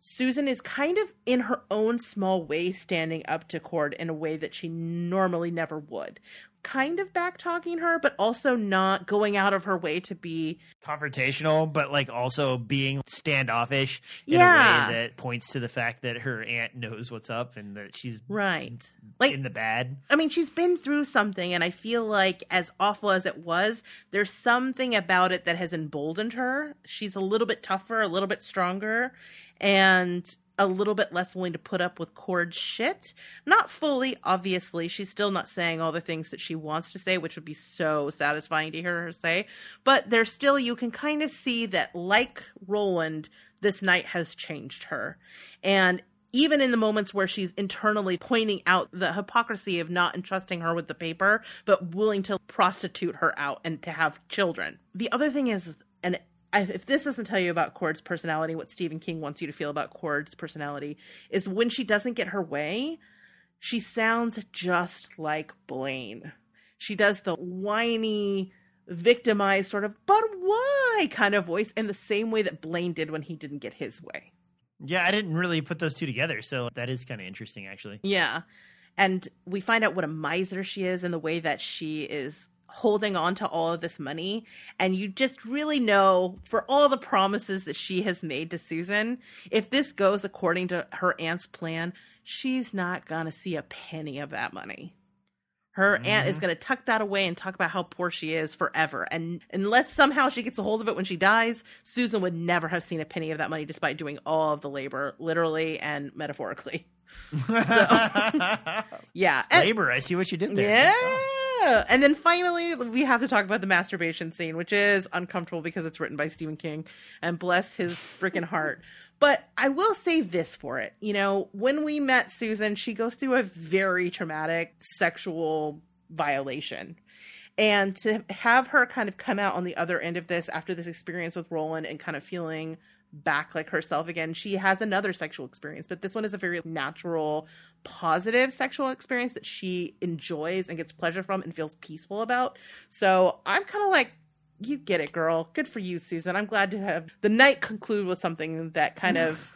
Susan is kind of in her own small way standing up to Cord in a way that she normally never would. Kind of back talking her, but also not going out of her way to be confrontational, but like also being standoffish in Yeah. a way that points to the fact that her aunt knows what's up and that she's right. Like in the bad. I mean, she's been through something, and I feel like, as awful as it was, there's something about it that has emboldened her. She's a little bit tougher, a little bit stronger, and a little bit less willing to put up with Cord shit. Not fully, obviously. She's still not saying all the things that she wants to say, which would be so satisfying to hear her say. But there's still, you can kind of see that, like Roland, this night has changed her. And even in the moments where she's internally pointing out the hypocrisy of not entrusting her with the paper, but willing to prostitute her out and to have children. The other thing is, and I- if this doesn't tell you about Cord's personality, what Stephen King wants you to feel about Cord's personality is when she doesn't get her way, she sounds just like Blaine. She does the whiny, victimized sort of, but why kind of voice in the same way that Blaine did when he didn't get his way. Yeah, I didn't really put those two together, so that is kind of interesting, actually. Yeah. And we find out what a miser she is in the way that she is holding on to all of this money. And you just really know for all the promises that she has made to Susan, if this goes according to her aunt's plan, she's not going to see a penny of that money. Her aunt is mm-hmm. going to tuck that away and talk about how poor she is forever. And unless somehow she gets a hold of it when she dies, Susan would never have seen a penny of that money despite doing all of the labor, literally and metaphorically. Yeah. And- Labor, I see what you did there. yeah. And then finally, we have to talk about the masturbation scene, which is uncomfortable because it's written by Stephen King, and bless his freaking heart. But I will say this for it. You know, when we met Susan, she goes through a very traumatic sexual violation. And to have her kind of come out on the other end of this after this experience with Roland and kind of feeling back like herself again, she has another sexual experience, but this one is a very natural, positive sexual experience that she enjoys and gets pleasure from and feels peaceful about. So I'm kind of like, You get it, girl. Good for you, Susan. I'm glad to have the night conclude with something that kind of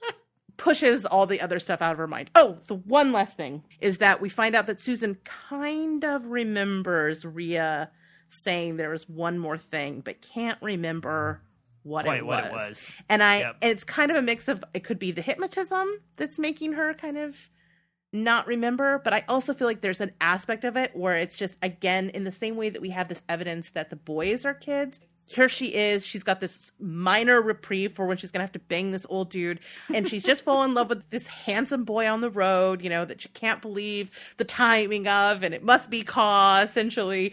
pushes all the other stuff out of her mind. Oh, the one last thing is that we find out that Susan kind of remembers Rhea saying there was one more thing, but can't remember what, Quite it, what was. it was. And I Yep. and it's kind of a mix of it could be the hypnotism that's making her kind of not remember, but I also feel like there's an aspect of it where it's just again in the same way that we have this evidence that the boys are kids. Here she is. She's got this minor reprieve for when she's gonna have to bang this old dude, and she's just fallen in love with this handsome boy on the road. You know that she can't believe the timing of, and it must be Ka essentially.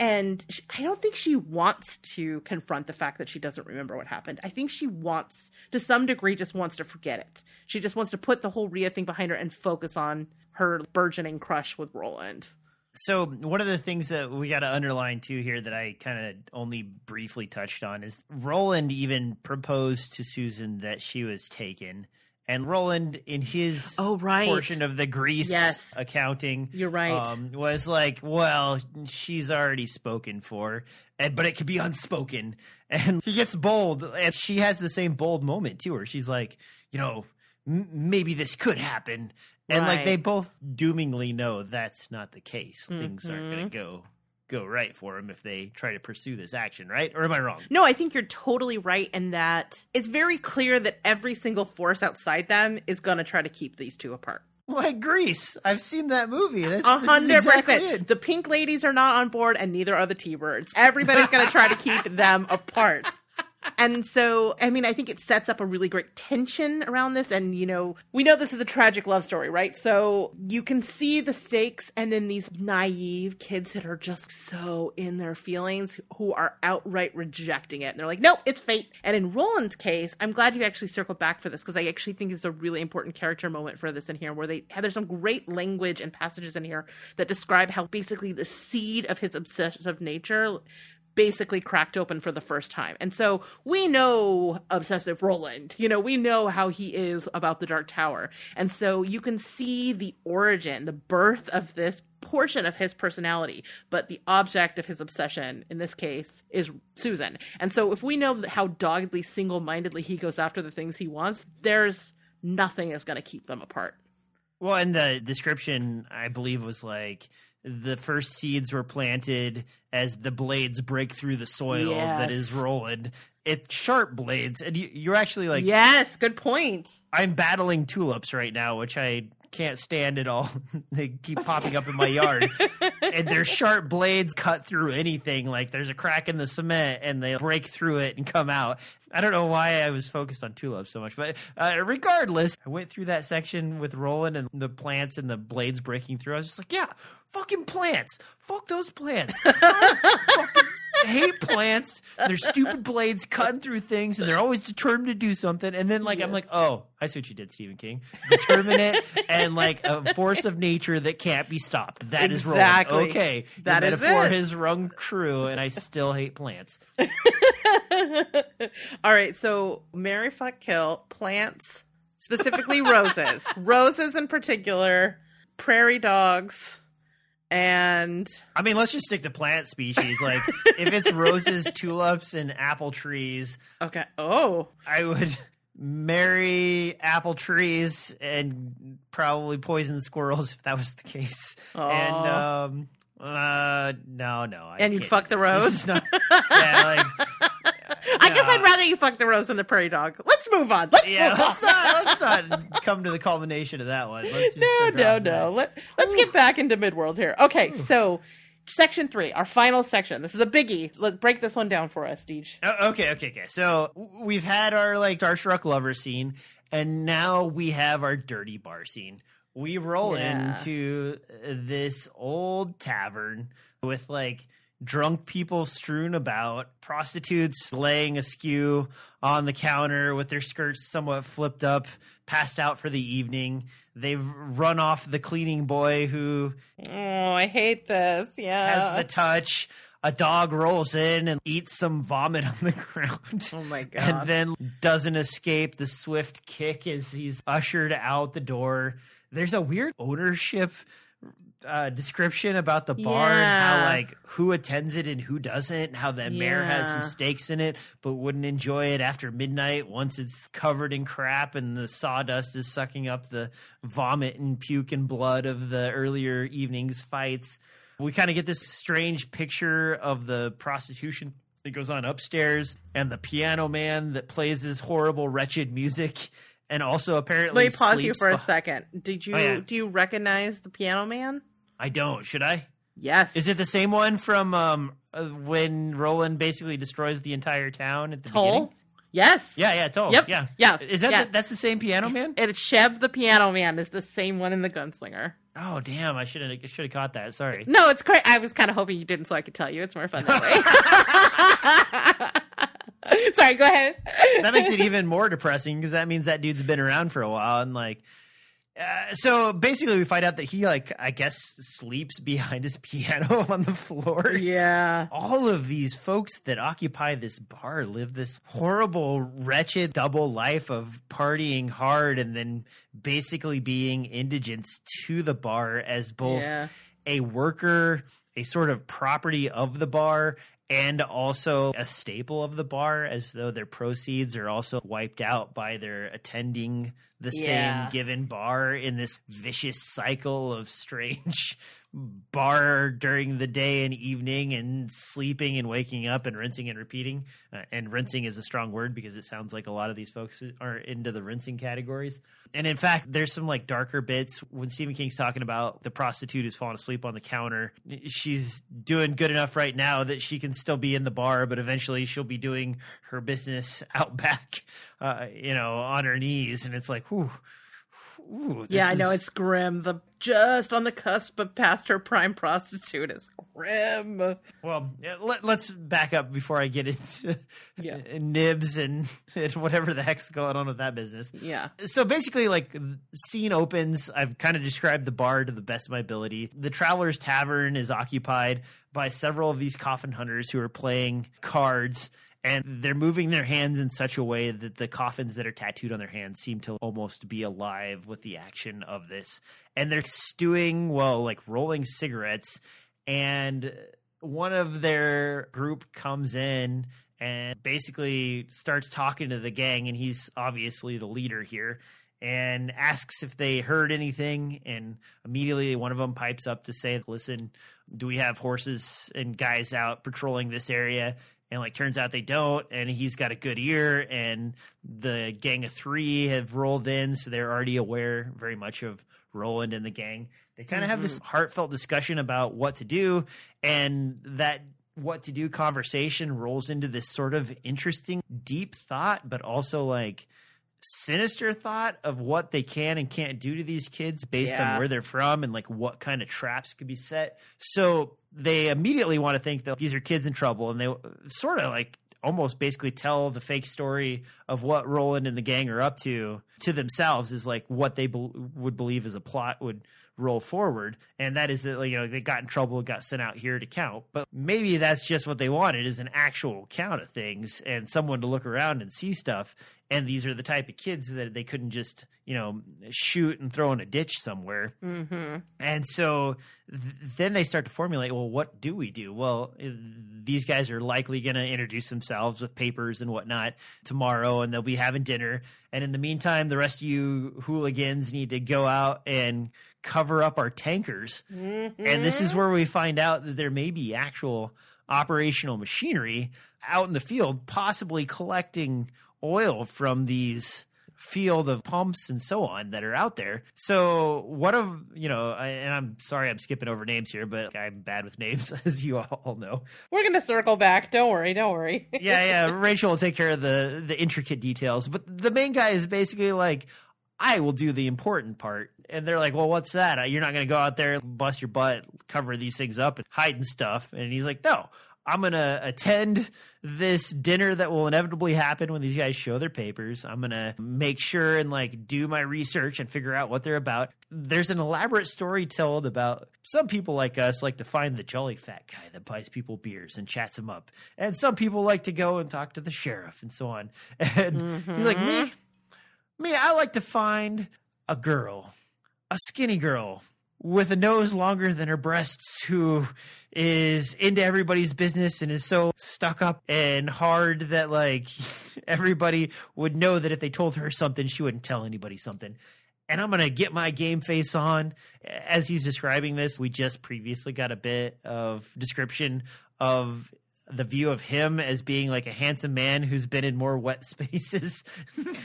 And she, I don't think she wants to confront the fact that she doesn't remember what happened. I think she wants, to some degree, just wants to forget it. She just wants to put the whole Rhea thing behind her and focus on her burgeoning crush with Roland. So one of the things that we got to underline too here that I kind of only briefly touched on is Roland even proposed to Susan that she was taken, and Roland in his Oh, right. portion of the Grease Yes. accounting, You're right. um, was like, well, she's already spoken for, and but it could be unspoken, and he gets bold, and she has the same bold moment too, where she's like, you know, m- maybe this could happen. And like they both doomingly know that's not the case. Things aren't going to go go right for him if they try to pursue this action, right? Or am I wrong? No, I think you're totally right in that it's very clear that every single force outside them is going to try to keep these two apart. Like Grease, I've seen that movie. A hundred percent. The pink ladies are not on board, and neither are the T-birds. Everybody's going to try to keep them apart. And so, I mean, I think it sets up a really great tension around this. And, you know, we know this is a tragic love story, right? So you can see the stakes, and then these naive kids that are just so in their feelings who are outright rejecting it. And they're like, no, it's fate. And in Roland's case, I'm glad you actually circled back for this because I actually think it's a really important character moment for this in here where they there's some great language and passages in here that describe how basically the seed of his obsessive nature basically cracked open for the first time. And so we know obsessive Roland. You know, we know how he is about the Dark Tower. And so you can see the origin, the birth of this portion of his personality, but the object of his obsession in this case is Susan. And so if we know how doggedly single-mindedly he goes after the things he wants, there's nothing that's going to keep them apart. Well, and the description, I believe, was like the first seeds were planted as the blades break through the soil that Yes. is Roland. It's sharp blades, and you, you're actually like, yes, good point. I'm battling tulips right now, which I can't stand at all. they keep popping up in my yard. and their sharp blades cut through anything. Like there's a crack in the cement and they break through it and come out. I don't know why I was focused on tulips so much, but uh, regardless, I went through that section with Roland and the plants and the blades breaking through. I was just like, yeah, fucking plants. Fuck those plants. Hate plants. Their stupid blades cutting through things, and they're always determined to do something. And then, like, I'm like, oh, I see what you did, Stephen King. Determinate and like a force of nature that can't be stopped. That is Exactly. Roland. Okay, That Your is metaphor it. has rung true, and I still hate plants. All right, so Mary fuck kill plants, specifically roses, roses in particular, prairie dogs, and I mean, let's just stick to plant species. Like, if it's roses, tulips, and apple trees, okay. Oh, I would marry apple trees and probably poison squirrels if that was the case. And um, uh, no, no. I And you'd fuck the rose? Not- yeah, like, I guess. I'd rather you fuck the rose than the prairie dog. Let's move on. Let's yeah. move Let's on. not let's not come to the culmination of that one. Let's just no, uh, no, no. Let, let's get back into Midworld here. Okay, so section three, our final section. This is a biggie. Let's break this one down for us, Deej. Oh, okay, okay, okay. So we've had our like starstruck lover scene, and now we have our dirty bar scene. We roll Yeah. into this old tavern with like drunk people strewn about, prostitutes laying askew on the counter with their skirts somewhat flipped up, passed out for the evening. They've run off the cleaning boy who Oh, I hate this. Yeah. has the touch. A dog rolls in and eats some vomit on the ground. oh my god. and then doesn't escape the swift kick as he's ushered out the door. There's a weird ownership uh, description about the bar and how like who attends it and who doesn't. How the mayor has some Yeah. stakes in it, but wouldn't enjoy it after midnight once it's covered in crap and the sawdust is sucking up the vomit and puke and blood of the earlier evening's fights. We kind of get this strange picture of the prostitution that goes on upstairs and the piano man that plays this horrible, wretched music. And also apparently Let me pause you for a second. Did you Oh, yeah. do you recognize the piano man? I don't. Should I? Yes. Is it the same one from um uh, when Roland basically destroys the entire town at the Tull? beginning? Yes. Yeah, yeah, Tull. Yep. Yeah, Yeah. Is that Yeah. The, that's the same piano man? It's Sheb the piano man is the same one in the gunslinger. Oh damn! I should have should have caught that. Sorry. No, it's great. I was kind of hoping you didn't, so I could tell you. It's more fun that way. Sorry, go ahead. that makes it even more depressing because that means that dude's been around for a while and like uh, so basically we find out that he like i guess sleeps behind his piano on the floor Yeah. all of these folks that occupy this bar live this horrible wretched double life of partying hard and then basically being indigents to the bar as both Yeah. a worker, a sort of property of the bar, and also a staple of the bar, as though their proceeds are also wiped out by their attending the Yeah. same given bar in this vicious cycle of strange bar during the day and evening and sleeping and waking up and rinsing and repeating. Uh, and rinsing is a strong word because it sounds like a lot of these folks are into the rinsing categories. And in fact, there's some like darker bits when Stephen King's talking about the prostitute who's fallen asleep on the counter. She's doing good enough right now that she can still be in the bar, but eventually she'll be doing her business out back, uh, you know, on her knees. And it's like, whew. Ooh, Yeah, I know is- it's grim. The just on the cusp of past her prime prostitute is grim. Well, let, let's back up before I get into Yeah. nibs and, and whatever the heck's going on with that business. Yeah. So basically, like, scene opens. I've kind of described the bar to the best of my ability. The Traveler's Tavern is occupied by several of these coffin hunters who are playing cards. And they're moving their hands in such a way that the coffins that are tattooed on their hands seem to almost be alive with the action of this. And they're stewing, well, like rolling cigarettes. And one of their group comes in and basically starts talking to the gang. And he's obviously the leader here and asks if they heard anything. And immediately one of them pipes up to say, Listen, do we have horses and guys out patrolling this area? And like turns out they don't, and he's got a good ear, and the gang of three have rolled in, so they're already aware very much of Roland and the gang. They kind of have this mm-hmm. heartfelt discussion about what to do, and that what to do conversation rolls into this sort of interesting, deep thought, but also like sinister thought of what they can and can't do to these kids based Yeah. on where they're from and like what kind of traps could be set. So they immediately want to think that these are kids in trouble and they sort of like almost basically tell the fake story of what Roland and the gang are up to to themselves is like what they bel would believe as a plot would roll forward and that is that you know they got in trouble and got sent out here to count but maybe that's just what they wanted is an actual count of things and someone to look around and see stuff and these are the type of kids that they couldn't just you know shoot and throw in a ditch somewhere Mm-hmm. and so th- then they start to formulate well, what do we do? Well, these guys are likely going to introduce themselves with papers and whatnot tomorrow, and they'll be having dinner. And in the meantime, the rest of you hooligans need to go out and cover up our tankers. And this is where we find out that there may be actual operational machinery out in the field, possibly collecting oil from these field of pumps and so on that are out there. So one of you know, I, and I'm sorry I'm skipping over names here, but I'm bad with names, as you all know. We're gonna circle back. Don't worry. Don't worry. Yeah, yeah. Rachel will take care of the the intricate details, but the main guy is basically like. I will do the important part. And they're like, well, what's that? You're not going to go out there, bust your butt, cover these things up, and hide and stuff. And he's like, no, I'm going to attend this dinner that will inevitably happen when these guys show their papers. I'm going to make sure and like do my research and figure out what they're about. There's an elaborate story told about some people like us like to find the jolly fat guy that buys people beers and chats them up. And some people like to go and talk to the sheriff and so on. And he's like, me, mm-hmm. me, I like to find a girl, a skinny girl with a nose longer than her breasts who is into everybody's business and is so stuck up and hard that like everybody would know that if they told her something she wouldn't tell anybody something and i'm gonna get my game face on as he's describing this we just previously got a bit of description of the view of him as being like a handsome man who's been in more wet spaces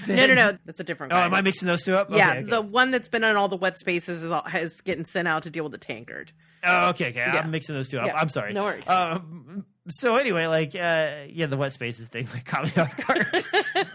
than- No, no, no. That's a different oh guy. am i mixing those two up yeah, Okay, okay. the one that's been in all the wet spaces is, all, is getting sent out to deal with the tankard. Oh, okay, okay. Yeah. I'm mixing those two up. Yeah. I'm sorry. No worries. Um, so anyway, like, uh, yeah, the wet spaces thing like caught me off guard.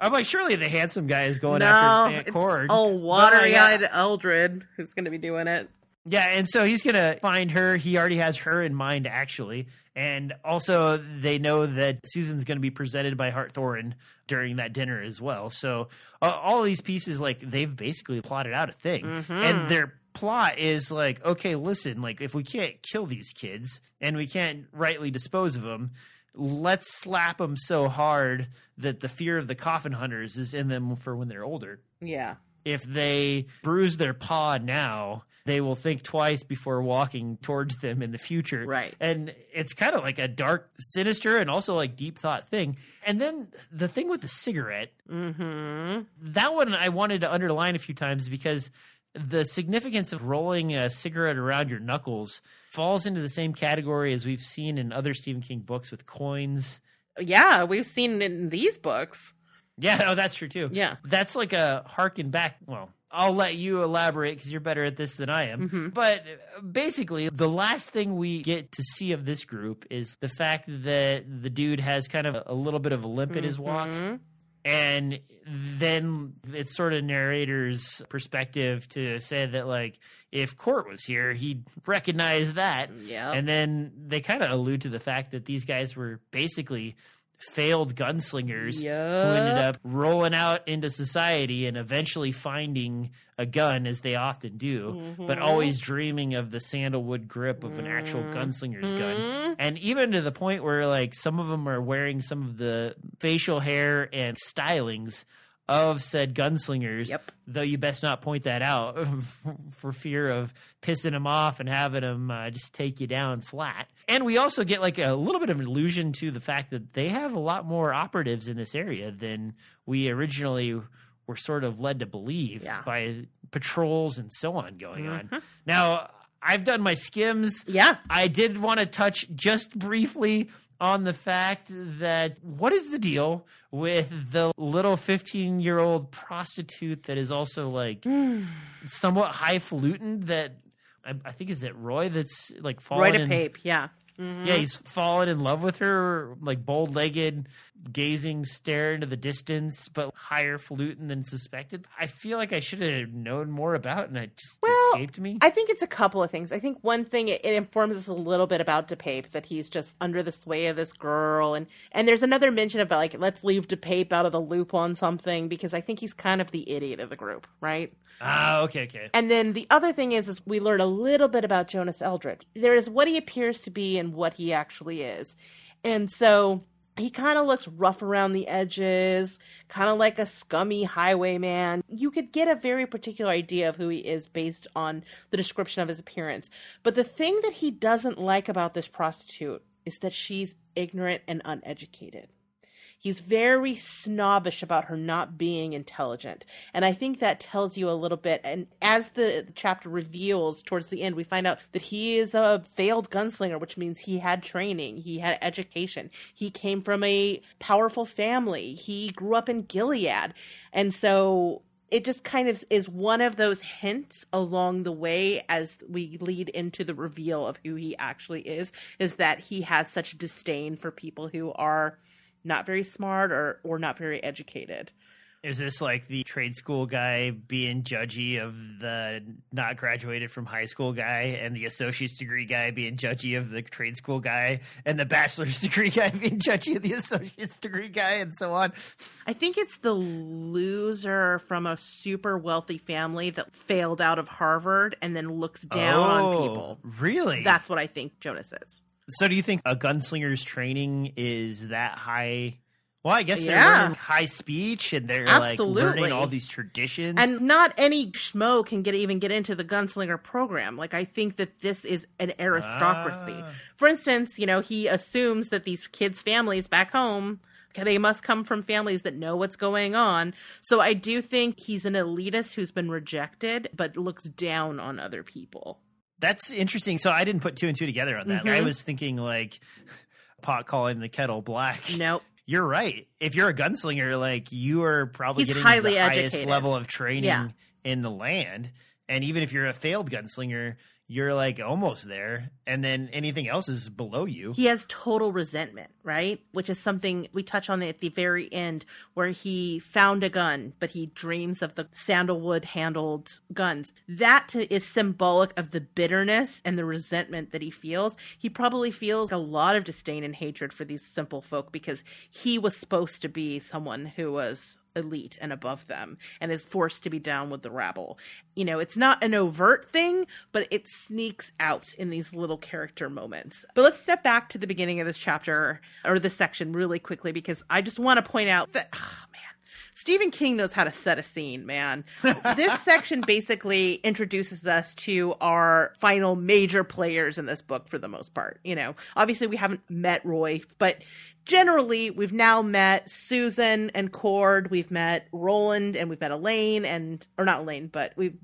I'm like, surely the handsome guy is going no, after Aunt oh watery-eyed Eldred who's going to be doing it. Yeah, and so he's gonna find her. He already has her in mind, actually, and also they know that Susan's gonna be presented by Hart Thorin during that dinner as well. So uh, all these pieces, like they've basically plotted out a thing, Mm-hmm. and their plot is like, okay, listen, like if we can't kill these kids and we can't rightly dispose of them. Let's slap them so hard that the fear of the coffin hunters is in them for when they're older Yeah. if they bruise their paw now, they will think twice before walking towards them in the future. Right. And it's kind of like a dark, sinister, and also like deep thought thing. And then the thing with the cigarette, Mm-hmm. that one I wanted to underline a few times because the significance of rolling a cigarette around your knuckles falls into the same category as we've seen in other Stephen King books with coins. Yeah, we've seen it in these books. Yeah, oh, that's true too. Yeah. That's like a harken back. Well, I'll let you elaborate because you're better at this than I am. Mhm. But uh, basically, the last thing we get to see of this group is the fact that the dude has kind of a little bit of a limp in his walk. Mhm. And then it's sort of narrator's perspective to say that, like, if Cort was here, he'd recognize that. Yeah. And then they kind of allude to the fact that these guys were basically failed gunslingers who ended up rolling out into society and eventually finding a gun as they often do, but Mhm. always dreaming of the sandalwood grip of an actual Mm. gunslinger's gun. Mhm. And even to the point where like some of them are wearing some of the facial hair and stylings of said gunslingers, Yep. though you best not point that out for fear of pissing them off and having them uh, just take you down flat. And we also get like a little bit of an allusion to the fact that they have a lot more operatives in this area than we originally were sort of led to believe Yeah. by patrols and so on going on. Mhm. Now, I've done my skims. Yeah. I did want to touch just briefly on the fact that what is the deal with the little 15 year old prostitute that is also like somewhat highfalutin that I, I think is it Roy that's like fallen Roy to in, Pape. Yeah. Mhm. yeah he's fallen in love with her like bold legged gazing stare into the distance but higher falutin than suspected I feel like I should have known more about and it just Well, escaped me I think it's a couple of things. I think one thing it, it informs us a little bit about DePape that he's just under the sway of this girl, and and there's another mention about like let's leave DePape out of the loop on something because I think he's kind of the idiot of the group, right? Ah okay okay And then the other thing is, is we learn a little bit about Jonas Eldritch. There is what he appears to be and what he actually is, and so he kind of looks rough around the edges, kind of like a scummy highwayman. You could get a very particular idea of who he is based on the description of his appearance. But the thing that he doesn't like about this prostitute is that she's ignorant and uneducated. He's very snobbish about her not being intelligent. And I think that tells you a little bit. And as the chapter reveals towards the end, we find out that he is a failed gunslinger, which means he had training, he had education, he came from a powerful family, he grew up in Gilead. And so it just kind of is one of those hints along the way as we lead into the reveal of who he actually is is that he has such disdain for people who are not very smart or or not very educated. Is this like the trade school guy being judgy of the not graduated from high school guy, and the associate's degree guy being judgy of the trade school guy, and the bachelor's degree guy being judgy of the associate's degree guy, and so on? I think it's the loser from a super wealthy family that failed out of Harvard and then looks down on Oh, people. Really? That's what I think Jonas is. So. Do you think a gunslinger's training is that high Well, I guess they're Yeah. learning high speech and they're Absolutely. like learning all these traditions. And not any schmo can get even get into the gunslinger program. Like I think that this is an aristocracy. Ah. For instance, you know, he assumes that these kids' families back home they must come from families that know what's going on. So I do think he's an elitist who's been rejected but looks down on other people. That's interesting. So I didn't put two and two together on that. Mhm. I was thinking like pot calling the kettle black. Nope. You're right. If you're a gunslinger, like you are probably He's getting highly the highest educated. level of training Yeah. in the land. And even if you're a failed gunslinger, you're like almost there. And then anything else is below you. he has total resentment, right? Which is something we touch on at the very end where he found a gun, but he dreams of the sandalwood handled guns. That is symbolic of the bitterness and the resentment that he feels. He probably feels a lot of disdain and hatred for these simple folk because he was supposed to be someone who was elite and above them and is forced to be down with the rabble. You know, it's not an overt thing, but it sneaks out in these little character moments. But let's step back to the beginning of this chapter or this section really quickly because I just want to point out that, oh, man. Stephen King knows how to set a scene, man. this section basically introduces us to our final major players in this book for the most part. You know, obviously we haven't met Roy, but generally we've now met Susan and Cord, we've met Roland, and we've met Alain, and or not Alain, but we've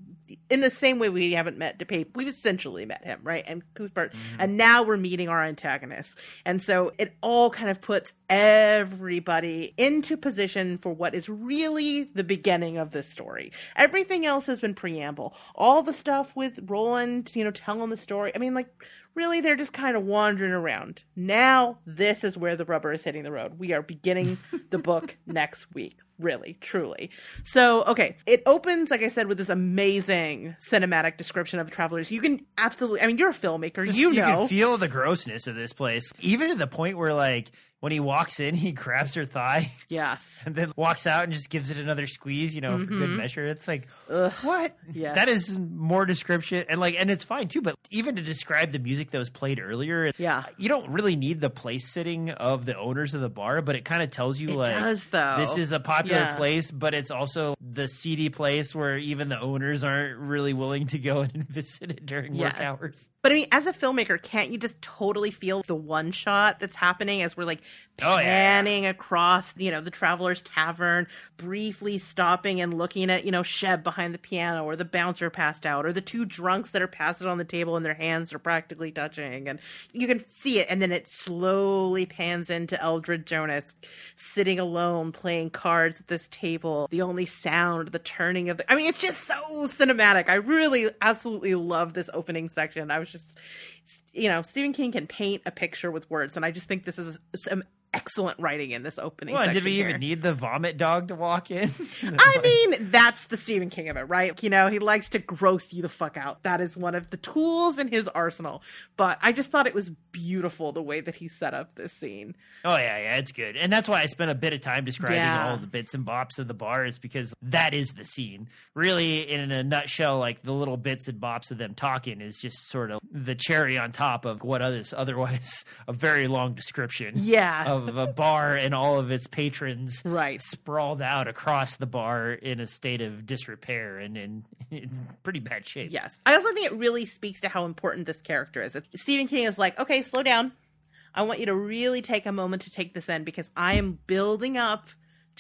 in the same way we haven't met DePape, we've essentially met him, right? And Cuthbert, mm-hmm. and now we're meeting our antagonists, and so it all kind of puts everybody into position for what is really the beginning of this story. Everything else has been preamble. All the stuff with Roland, you know, telling the story. I mean, like really they're just kind of wandering around. Now this is where the rubber is hitting the road. We are beginning the book next week. Really, truly. So, okay, it opens, like I said, with this amazing cinematic description of the travelers. You can absolutely, I mean, you're a filmmaker, Just- you you know. can feel the grossness of this place. Even to the point where like when he walks in, he grabs her thigh yes. and then walks out and just gives it another squeeze, you know, for good Mhm. measure. It's like Ugh. what? Yes. That is more description and like and it's fine too, but even to describe the music that was played earlier, Yeah. you don't really need the place sitting of the owners of the bar, but it kind of tells you It like does, though. this is a popular Yeah. place, but it's also the seedy place where even the owners aren't really willing to go and visit it during work hours. But I mean, as a filmmaker, can't you just totally feel the one shot that's happening as we're like Oh, yeah, panning across, you know, the Traveler's Tavern, briefly stopping and looking at, you know, Sheb behind the piano or the bouncer passed out or the two drunks that are passed out on the table and their hands are practically touching. And you can see it. And then it slowly pans into Eldred Jonas sitting alone playing cards at this table. The only sound, the turning of the. I mean, it's just so cinematic. I really absolutely love this opening section. I was just, you know, Stephen King can paint a picture with words. And I just think this is some excellent writing in this opening Well, did we here. even need the vomit dog to walk in? I mean, that's the Stephen King of it, right? You know, he likes to gross you the fuck out. That is one of the tools in his arsenal. But I just thought it was beautiful the way that he set up this scene. Oh yeah, yeah, it's good, and that's why I spent a bit of time describing Yeah. all the bits and bops of the bar, is because that is the scene. Really, in a nutshell, like the little bits and bops of them talking is just sort of the cherry on top of what is otherwise a very long description. Yeah. Of a bar and all of its patrons Right. sprawled out across the bar in a state of disrepair and in, in pretty bad shape. Yes. I also think it really speaks to how important this character is. Stephen King is like, okay, slow down. I want you to really take a moment to take this in because I am building up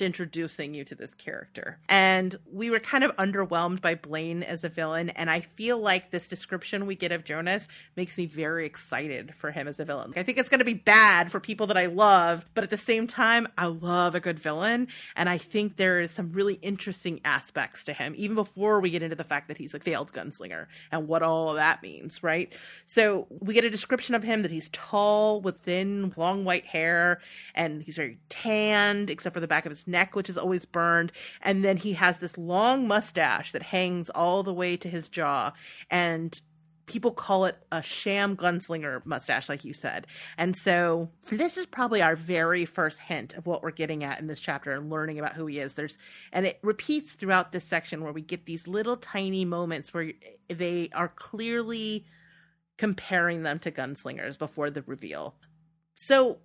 introducing you to this character. And we were kind of underwhelmed by Blaine as a villain. And I feel like this description we get of Jonas makes me very excited for him as a villain. I think it's going to be bad for people that I love, but at the same time, I love a good villain. And I think there is some really interesting aspects to him, even before we get into the fact that he's a failed gunslinger and what all that means, right? So we get a description of him that he's tall with thin, long white hair, and he's very tanned, except for the back of his neck, which is always burned. And then he has this long mustache that hangs all the way to his jaw. And people call it a sham gunslinger mustache, like you said. And so this is probably our very first hint of what we're getting at in this chapter and learning about who he is. There's and it repeats throughout this section where we get these little tiny moments where they are clearly comparing them to gunslingers before the reveal. So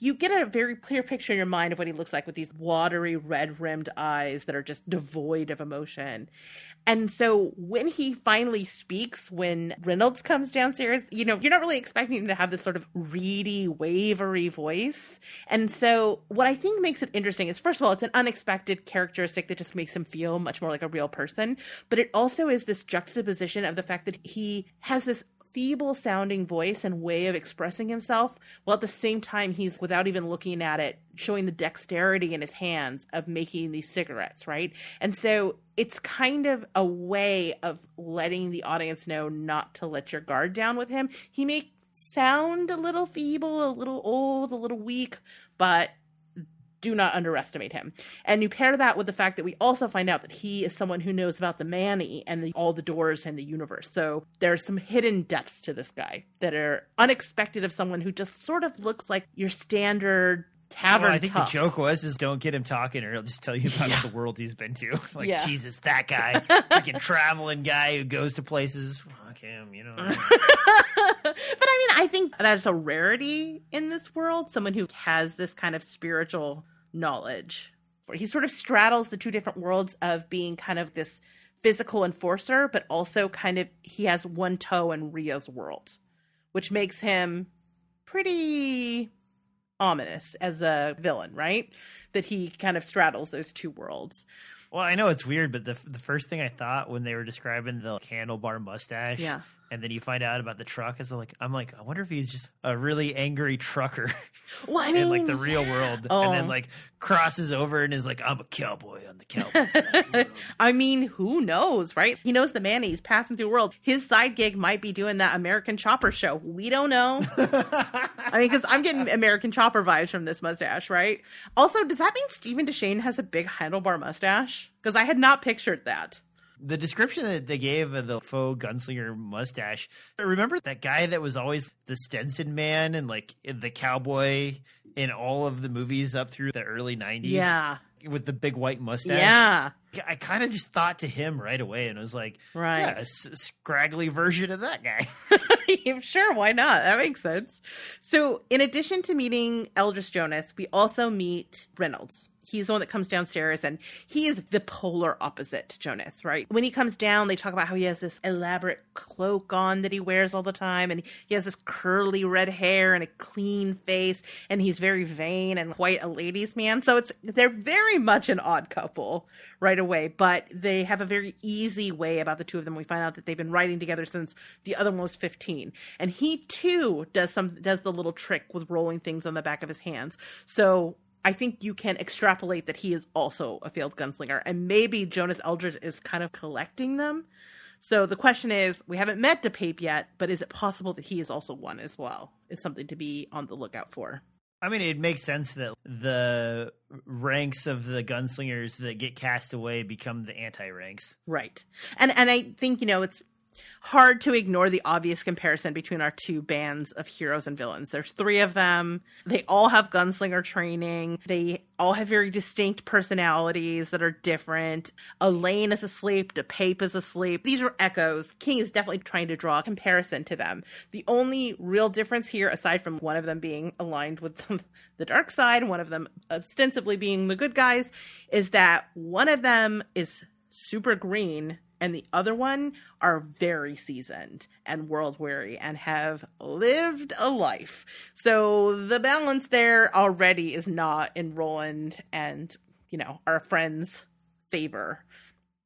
you get a very clear picture in your mind of what he looks like with these watery red rimmed eyes that are just devoid of emotion. And so when he finally speaks, when Reynolds comes downstairs, you know, you're not really expecting him to have this sort of reedy, wavery voice. And so what I think makes it interesting is, first of all, it's an unexpected characteristic that just makes him feel much more like a real person. But it also is this juxtaposition of the fact that he has this feeble sounding voice and way of expressing himself, while at the same time he's without even looking at it, showing the dexterity in his hands of making these cigarettes, right? And so it's kind of a way of letting the audience know not to let your guard down with him. He may sound a little feeble, a little old, a little weak, but do not underestimate him. And you pair that with the fact that we also find out that he is someone who knows about the Manni and the, all the doors in the universe. So there's some hidden depths to this guy that are unexpected of someone who just sort of looks like your standard tavern. I think tough. the joke was is don't get him talking, or he'll just tell you about Yeah. the world he's been to. like Yeah. Jesus, that guy, freaking traveling guy who goes to places. Fuck him, you know. but I mean, I think that's a rarity in this world. Someone who has this kind of spiritual knowledge. For he sort of straddles the two different worlds of being kind of this physical enforcer, but also kind of he has one toe in Rhea's world, which makes him pretty ominous as a villain, right? That he kind of straddles those two worlds. Well, I know it's weird, but the the first thing I thought when they were describing the handlebar mustache, Yeah. And then you find out about the truck, is like, I'm like, I wonder if he's just a really angry trucker Well, I mean, in like the real world, Oh. and then like crosses over and is like, I'm a cowboy on the cowboy side. of the world." I mean, who knows, right? He knows the man he's passing through the world. His side gig might be doing that American Chopper show. We don't know. I mean, because I'm getting American Chopper vibes from this mustache, right? Also, does that mean Steven Deschain has a big handlebar mustache? Because I had not pictured that. The description that they gave of the faux gunslinger mustache. Remember that guy that was always the Stenson man and like the cowboy in all of the movies up through the early 90s? Yeah. With the big white mustache? Yeah. I kind of just thought to him right away and was like, Right. yeah, a s- scraggly version of that guy. sure, why not? That makes sense. So, in addition to meeting Eldred Jonas, we also meet Reynolds. He's the one that comes downstairs, and he is the polar opposite to Jonas, right? When he comes down, they talk about how he has this elaborate cloak on that he wears all the time, and he has this curly red hair and a clean face, and he's very vain and quite a ladies' man. So it's they're very much an odd couple right away, but they have a very easy way about the two of them. We find out that they've been writing together since the other one was 15. And he too does some does the little trick with rolling things on the back of his hands. So I think you can extrapolate that he is also a failed gunslinger, and maybe Jonas Eldridge is kind of collecting them. So the question is, we haven't met DePape yet, but is it possible that he is also one as well? Is something to be on the lookout for. I mean, it makes sense that the ranks of the gunslingers that get cast away become the anti ranks. Right. And and I think, you know, it's hard to ignore the obvious comparison between our two bands of heroes and villains. There's three of them. They all have gunslinger training. They all have very distinct personalities that are different. Alain is asleep. DePape is asleep. These are echoes. King is definitely trying to draw a comparison to them. The only real difference here, aside from one of them being aligned with the dark side, one of them ostensibly being the good guys, is that one of them is super green and the other one are very seasoned and world weary and have lived a life. So the balance there already is not in Roland and, you know, our friends' favor.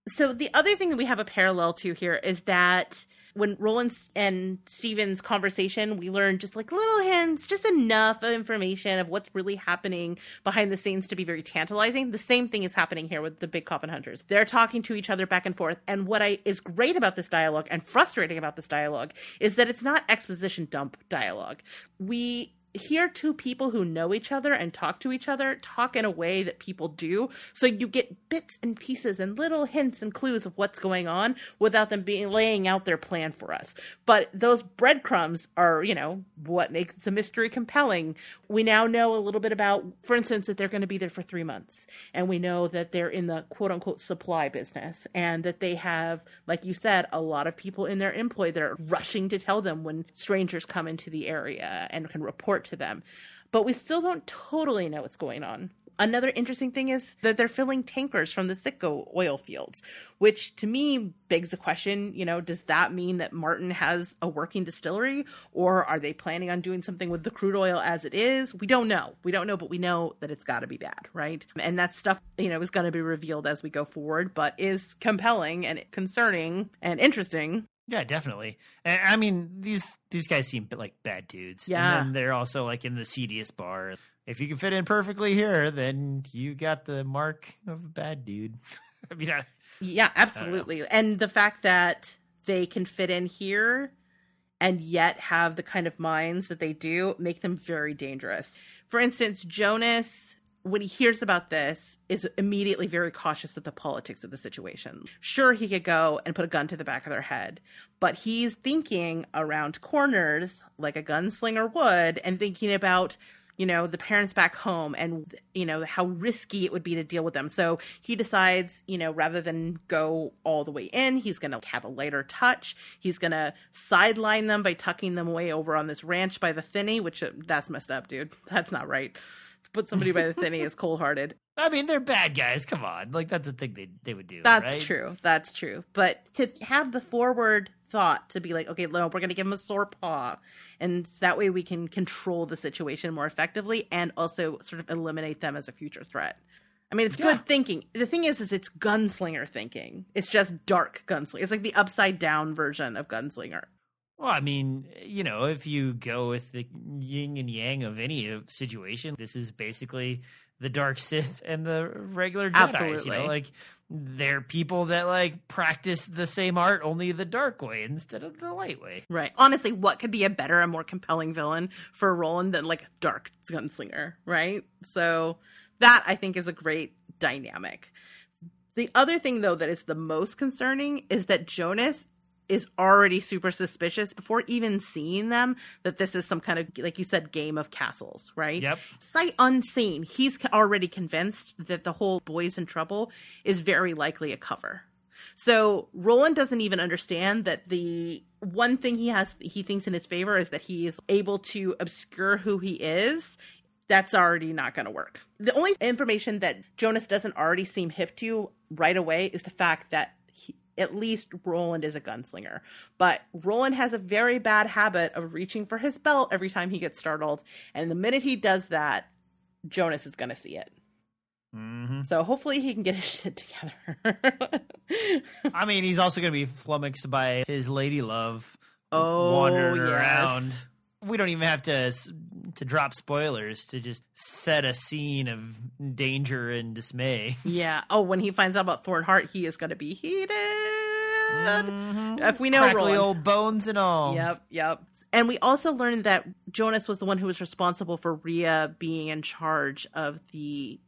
So the other thing that we have a parallel to here is that when Roland and Steven's conversation, we learn just like little hints, just enough information of what's really happening behind the scenes to be very tantalizing. The same thing is happening here with the big coffin hunters. They're talking to each other back and forth. And what I is great about this dialogue and frustrating about this dialogue is that it's not exposition dump dialogue. We hear two people who know each other and talk to each other talk in a way that people do. So you get bits and pieces and little hints and clues of what's going on without them being laying out their plan for us. But those breadcrumbs are you know what makes the mystery compelling. We now know a little bit about for instance that they're going to be there for three months. And we know that they're in the quote unquote supply business and that they have like you said a lot of people in their employ that are rushing to tell them when strangers come into the area and can report to them but we still don't totally know what's going on. Another interesting thing is that they're filling tankers from the Citgo oil fields, which to me begs the question, you know, does that mean that Marten has a working distillery or are they planning on doing something with the crude oil as it is? We don't know. We don't know, but we know that it's got to be bad, right? And that stuff, you know, is going to be revealed as we go forward, but is compelling and concerning and interesting yeah, definitely. And, I mean, these these guys seem like bad dudes. Yeah. And then they're also like in the seediest bar. If you can fit in perfectly here, then you got the mark of a bad dude. I mean, I, yeah, absolutely. And the fact that they can fit in here and yet have the kind of minds that they do make them very dangerous. For instance, Jonas when he hears about this, is immediately very cautious of the politics of the situation. Sure, he could go and put a gun to the back of their head, but he's thinking around corners like a gunslinger would and thinking about you know the parents back home and you know how risky it would be to deal with them. So he decides you know rather than go all the way in he's going to have a lighter touch. He's going to sideline them by tucking them away over on this ranch by the thinny which uh, that's messed up dude. That's not right put somebody by the thinny is cold hearted. I mean, they're bad guys. Come on, like that's the thing they they would do. That's right? true. That's true. But to have the forward thought to be like, okay, no, we're going to give him a sore paw, and that way we can control the situation more effectively and also sort of eliminate them as a future threat. I mean, it's yeah. good thinking. The thing is, is it's gunslinger thinking. It's just dark gunslinger. It's like the upside down version of gunslinger. Well, I mean, you know, if you go with the yin and yang of any uh, situation, this is basically the dark Sith and the regular Jedi. Absolutely. You know, like they're people that like practice the same art, only the dark way instead of the light way. Right. Honestly, what could be a better and more compelling villain for Roland than like dark gunslinger, right? So that I think is a great dynamic. The other thing though that is the most concerning is that Jonas is already super suspicious before even seeing them that this is some kind of like you said game of castles right? Yep. Sight unseen. He's already convinced that the whole boys in trouble is very likely a cover. So roland doesn't even understand that the one thing he has he thinks in his favor is that he is able to obscure who he is. That's already not going to work. The only information that Jonas doesn't already seem hip to right away is the fact that at least Roland is a gunslinger. But Roland has a very bad habit of reaching for his belt every time he gets startled. And the minute he does that, Jonas is going to see it. Mm-hmm. So hopefully he can get his shit together. I mean, he's also going to be flummoxed by his lady love oh, wandering yes. around. We don't even have to to drop spoilers to just set a scene of danger and dismay. Yeah. Oh, when he finds out about Thornheart, he is going to be heated. Mm-hmm. If we know Crackly Roland. old bones and all. Yep, yep. And we also learned that Jonas was the one who was responsible for Rhea being in charge of the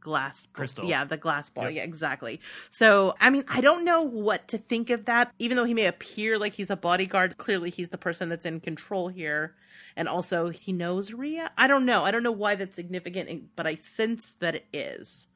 glass crystal. Yeah, the glass ball. Yep. Yeah, exactly. So, I mean, I don't know what to think of that. Even though he may appear like he's a bodyguard, clearly he's the person that's in control here. And also, he knows Rhea. I don't know. I don't know why that's significant, but I sense that it is.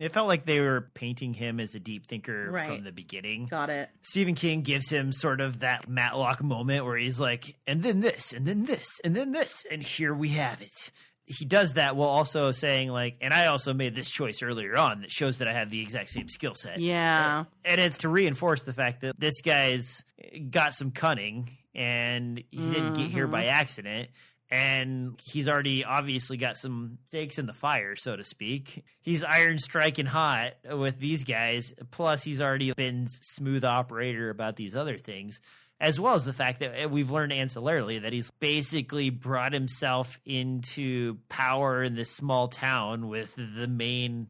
It felt like they were painting him as a deep thinker Right. from the beginning. Got it. Stephen King gives him sort of that Matlock moment where he's like, and then this, and then this, and then this, and here we have it. He does that while also saying, like, and I also made this choice earlier on that shows that I have the exact same skill set. Yeah. And it's to reinforce the fact that this guy's got some cunning and he didn't get here by mm-hmm. accident. And he's already obviously got some stakes in the fire, so to speak. He's iron striking hot with these guys. Plus, he's already been smooth operator about these other things, as well as the fact that eh, we've learned ancillarily that he's basically brought himself into power in this small town with the main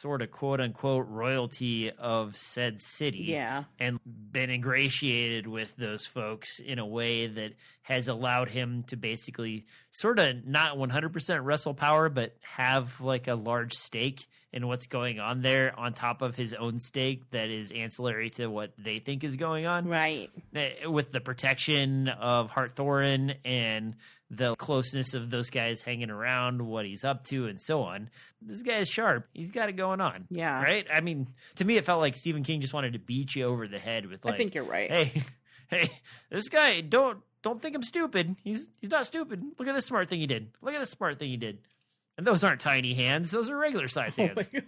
sort of quote unquote royalty of said city Yeah. and been ingratiated with those folks in a way that has allowed him to basically sort of not 100% wrestle power but have like a large stake in what's going on there on top of his own stake that is ancillary to what they think is going on Right. Eh, with the protection of Hart Thorin and the closeness of those guys hanging around, what he's up to, and so on. This guy is sharp. He's got it going on. Yeah. Right? I mean, to me, it felt like Stephen King just wanted to beat you over the head with, like, I think you're right. hey, hey, this guy, don't don't think I'm stupid. He's he's not stupid. Look at this smart thing he did. Look at this smart thing he did. And those aren't tiny hands; those are regular size oh hands.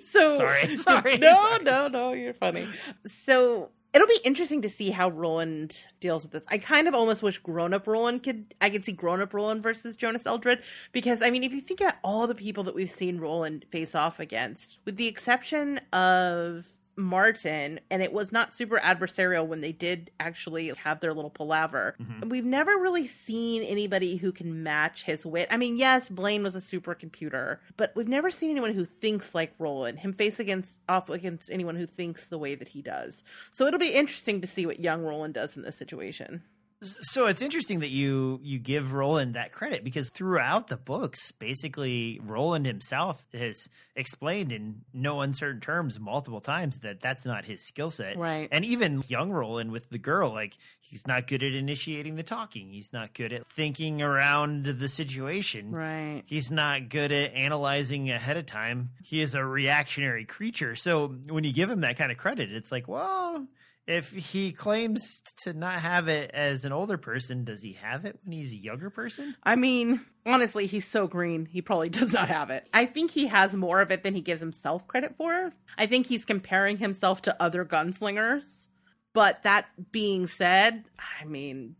so Sorry, sorry, no, sorry. no, no, you're funny. So it'll be interesting to see how Roland deals with this. I kind of almost wish grown up Roland could I could see grown up Roland versus Jonas Eldred because I mean if you think about all the people that we've seen Roland face off against, with the exception of Marten, and it was not super adversarial when they did actually have their little palaver. Mm-hmm. We've never really seen anybody who can match his wit. I mean, yes, Blaine was a supercomputer, but we've never seen anyone who thinks like Roland, him face against off against anyone who thinks the way that he does. So it'll be interesting to see what young Roland does in this situation. So it's interesting that you you give Roland that credit because throughout the books, basically Roland himself has explained in no uncertain terms multiple times that that's not his skill set. Right. And even young Roland with the girl, like he's not good at initiating the talking. He's not good at thinking around the situation. Right. He's not good at analyzing ahead of time. He is a reactionary creature. So when you give him that kind of credit, it's like, well, if he claims to not have it as an older person, does he have it when he's a younger person? I mean, honestly, he's so green, he probably does not have it. I think he has more of it than he gives himself credit for. I think he's comparing himself to other gunslingers. But that being said, I mean,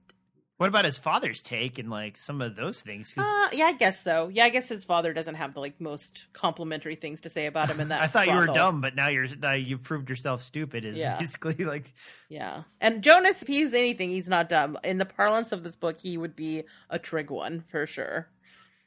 What about his father's take and like some of those things? uh, yeah, I guess so. Yeah, I guess his father doesn't have the like most complimentary things to say about him in that. I thought you were dumb, but now you're now you've proved yourself stupid. Is Yeah. basically like Yeah, and Jonas, if he's anything, he's not dumb. In the parlance of this book, he would be a trig one for sure.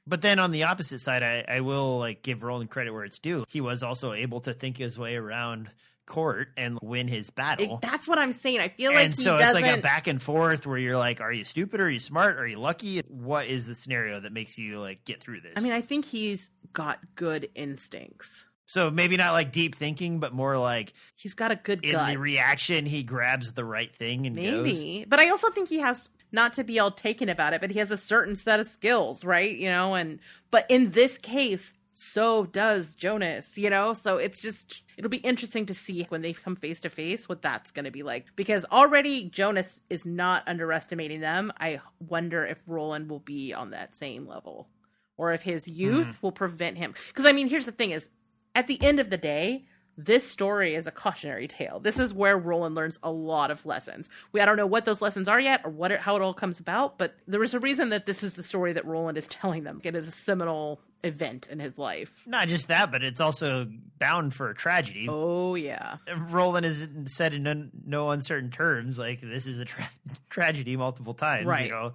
But then on the opposite side, I, I will like give Roland credit where it's due. He was also able to think his way around Cort and win his It- battle. that's what I'm saying. I feel like and so it's like a back and forth where you're like, are you stupid? Are you smart? Are you lucky? What is the scenario that makes you like get through this? I mean, I think he's got good instincts. so maybe not like deep thinking, but more like He's got a good in gut. the reaction, he grabs the right thing and goes. Maybe. But I also think he has not to be all taken about it, but he has a certain set of skills, right? You know, and but in this case, so does Jonas, you know? So it's just it'll be interesting to see when they come face to face what that's going to be like because already Jonas is not underestimating them. I wonder if Roland will be on that same level or if his youth hmm. will prevent him. Cuz I mean, here's the thing is at the end of the day, this story is a cautionary tale. This is where Roland learns a lot of lessons. We I don't know what those lessons are yet or what it, how it all comes about, but there is a reason that this is the story that Roland is telling them. It is a seminal event in his life. Not just that, but it's also bound for a tragedy. Oh yeah. Roland has said in no, no uncertain terms, like this is a tra- tragedy multiple times. Right. You know,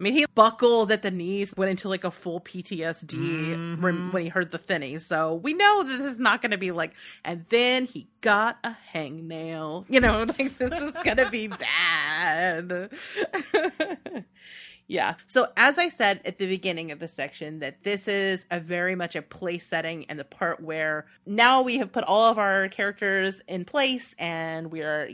I mean, he buckled at the knees, went into like a full PTSD Mm-hmm. when- when he heard the thinny. So we know that this is not going to be like, and then he got a hangnail. You know, like this is going to be bad. yeah. So as I said at the beginning of the section, that this is a very much a place setting and the part where now we have put all of our characters in place and we are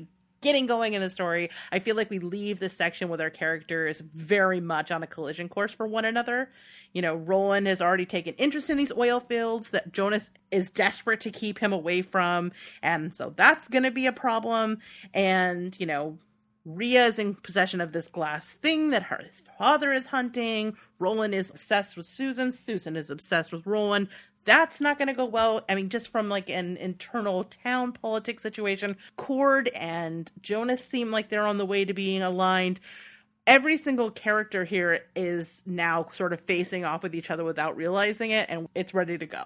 getting going in the story, I feel like we leave this section with our characters very much on a collision course for one another. You know, Roland has already taken interest in these oil fields that Jonas is desperate to keep him away from, and so that's going to be a problem. And, you know, Rhea is in possession of this glass thing that her father is hunting. Roland is obsessed with Susan. Susan is obsessed with Roland. That's not going to go well. I mean, just from like an internal town politics situation, Cord and Jonas seem like they're on the way to being aligned. Every single character here is now sort of facing off with each other without realizing it, and it's ready to go.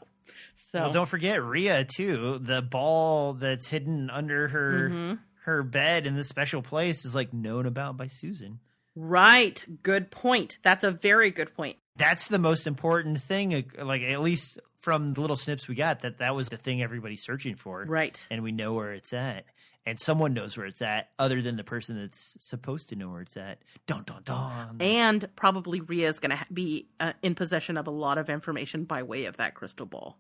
So well, don't forget Rhea too. The ball that's hidden under her Mhm. her bed in this special place is like known about by Susan. right, good point. That's a very good point. That's the most important thing. uh, Like at least from the little snips we got, that that was the thing everybody's searching for. Right. and we know where it's at. And someone knows where it's at, other than the person that's supposed to know where it's at. Dun dun dun. and probably Rhea is going to be uh, in possession of a lot of information by way of that crystal ball.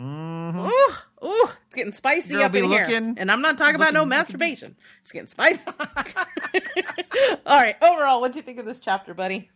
Mhm. Ooh, ooh, it's getting spicy Girl up in here, and I'm not talking about no looking- looking- masturbation. It's getting spicy. All right, overall, what do you think of this chapter, buddy?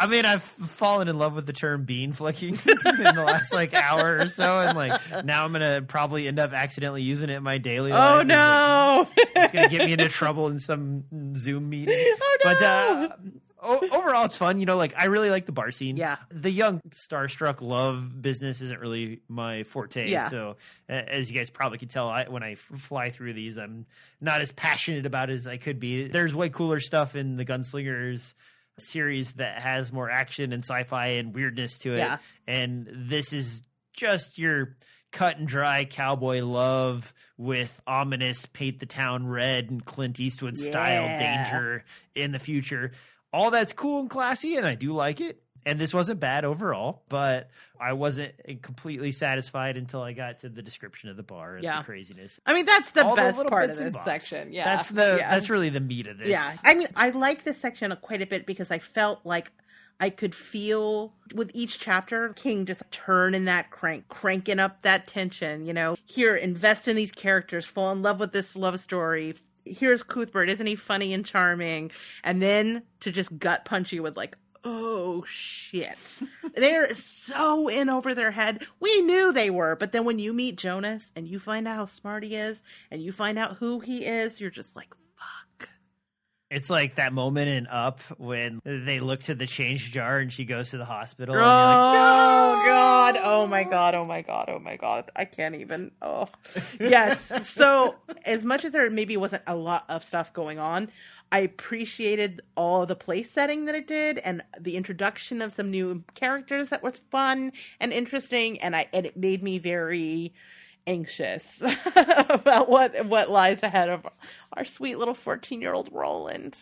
I mean, I've fallen in love with the term bean flicking in the last like hour or so, and like now I'm gonna probably end up accidentally using it in my daily life. Oh like, no! it's gonna get me into trouble in some Zoom meeting. Oh, But no! uh, overall, it's fun. You know, like I really like the bar scene. Yeah. the young starstruck love business isn't really my forte. Yeah. So as you guys probably can tell, I, when I fly through these, I'm not as passionate about it as I could be. There's way cooler stuff in the Gunslingers series that has more action and sci-fi and weirdness to it. Yeah. And this is just your cut and dry cowboy love with ominous paint the town red and Clint Eastwood style danger in the future. All that's cool and classy, and I do like it. And this wasn't bad overall, but I wasn't completely satisfied until I got to the description of the bar and Yeah. the craziness. I mean, that's the All best little part of this section. Yeah, that's the yeah. that's really the meat of this. Yeah, I mean, I like this section quite a bit because I felt like I could feel with each chapter King just turning that crank, cranking up that tension. You know, here invest in these characters, fall in love with this love story. Here's Cuthbert, isn't he funny and charming? And then to just gut punch you with like. Oh shit. They're so in over their head. We knew they were, but then when you meet Jonas and you find out how smart he is and you find out who he is, you're just like, fuck. It's like that moment in Up when they look to the change jar and she goes to the hospital. Oh and you're oh, god! Oh my god! Oh my god! Oh my god! I can't even. Oh, yes. So as much as there maybe wasn't a lot of stuff going on, I appreciated all the place setting that it did and the introduction of some new characters that was fun and interesting, and I and it made me very anxious about what what lies ahead of our sweet little 14 year old Roland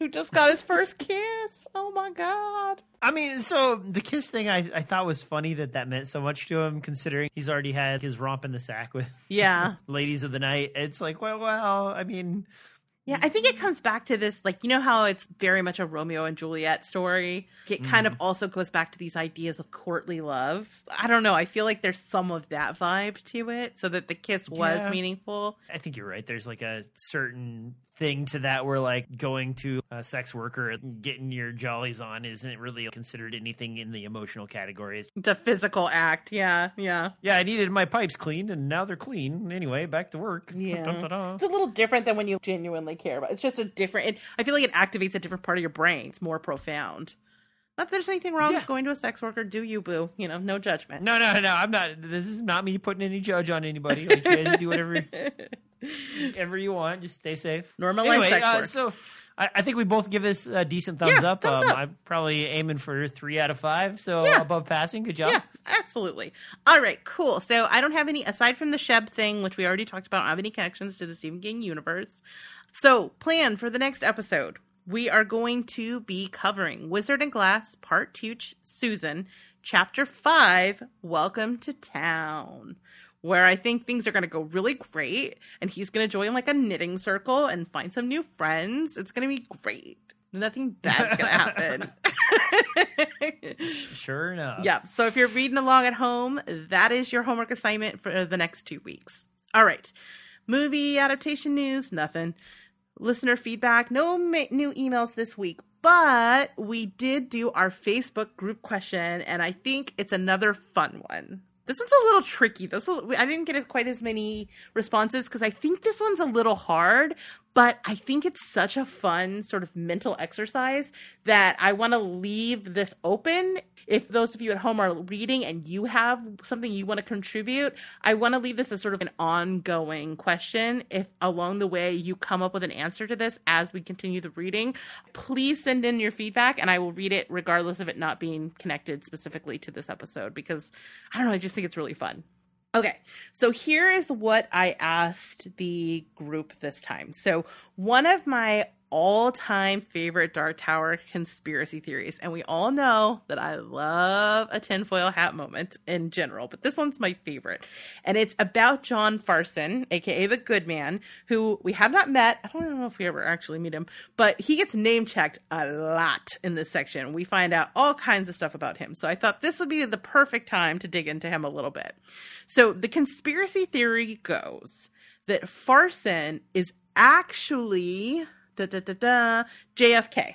who just got his first kiss. Oh my god. I mean, so the kiss thing I, I thought was funny that that meant so much to him, considering he's already had his romp in the sack with Yeah. ladies of the night. It's like, well, well, I mean, Yeah, I think it comes back to this, like, you know how it's very much a Romeo and Juliet story? It kind mm-hmm. of also goes back to these ideas of courtly love. I don't know. I feel like there's some of that vibe to it, so that the kiss was Yeah. meaningful. I think you're right. There's like a certain thing to that where like going to a sex worker and getting your jollies on isn't really considered anything in the emotional categories. It's a physical act. Yeah, yeah. Yeah, I needed my pipes cleaned and now they're clean. Anyway, back to work. Yeah. It's a little different than when you genuinely care about. It's just a different. It, I feel like it activates a different part of your brain. It's more profound. Not that there's anything wrong Yeah. with going to a sex worker. Do you, boo? You know, no judgment. No, no, no. I'm not. This is not me putting any judge on anybody. Like, you guys do whatever, whatever you want. Just stay safe. Normalize anyway, sex uh, work. so I, I think we both give this a decent thumbs Yeah, up. thumbs um, up. I'm probably aiming for three out of five, so Yeah. above passing. Good job. Yeah, absolutely. All right, cool. So I don't have any aside from the Sheb thing, which we already talked about. I don't have any connections to the Stephen King universe. So plan for the next episode. We are going to be covering Wizard and Glass Part Two, Ch- Susan, Chapter Five. Welcome to Town. Where I think things are going to go really great, and he's going to join like a knitting circle and find some new friends. It's going to be great. Nothing bad's going to happen. Sure enough. Yeah. So if you're reading along at home, that is your homework assignment for the next two weeks. All right. Movie adaptation news, nothing. Listener feedback, no ma- new emails this week, but we did do our Facebook group question, and I think it's another fun one. This one's a little tricky. This I didn't get quite as many responses because I think this one's a little hard, but I think it's such a fun sort of mental exercise that I want to leave this open. If those of you at home are reading and you have something you want to contribute, I want to leave this as sort of an ongoing question. If along the way you come up with an answer to this as we continue the reading, please send in your feedback and I will read it regardless of it not being connected specifically to this episode because I don't know, I just think it's really fun. Okay, so here is what I asked the group this time. So, one of my all time favorite Dark Tower conspiracy theories, and we all know that I love a tinfoil hat moment in general, but this one's my favorite. And it's about John Farson, aka the Good Man, who we have not met. I don't know if we ever actually meet him, but he gets name checked a lot in this section. We find out all kinds of stuff about him. So, I thought this would be the perfect time to dig into him a little bit. So the conspiracy theory goes that Farson is actually da, da, da, da, JFK.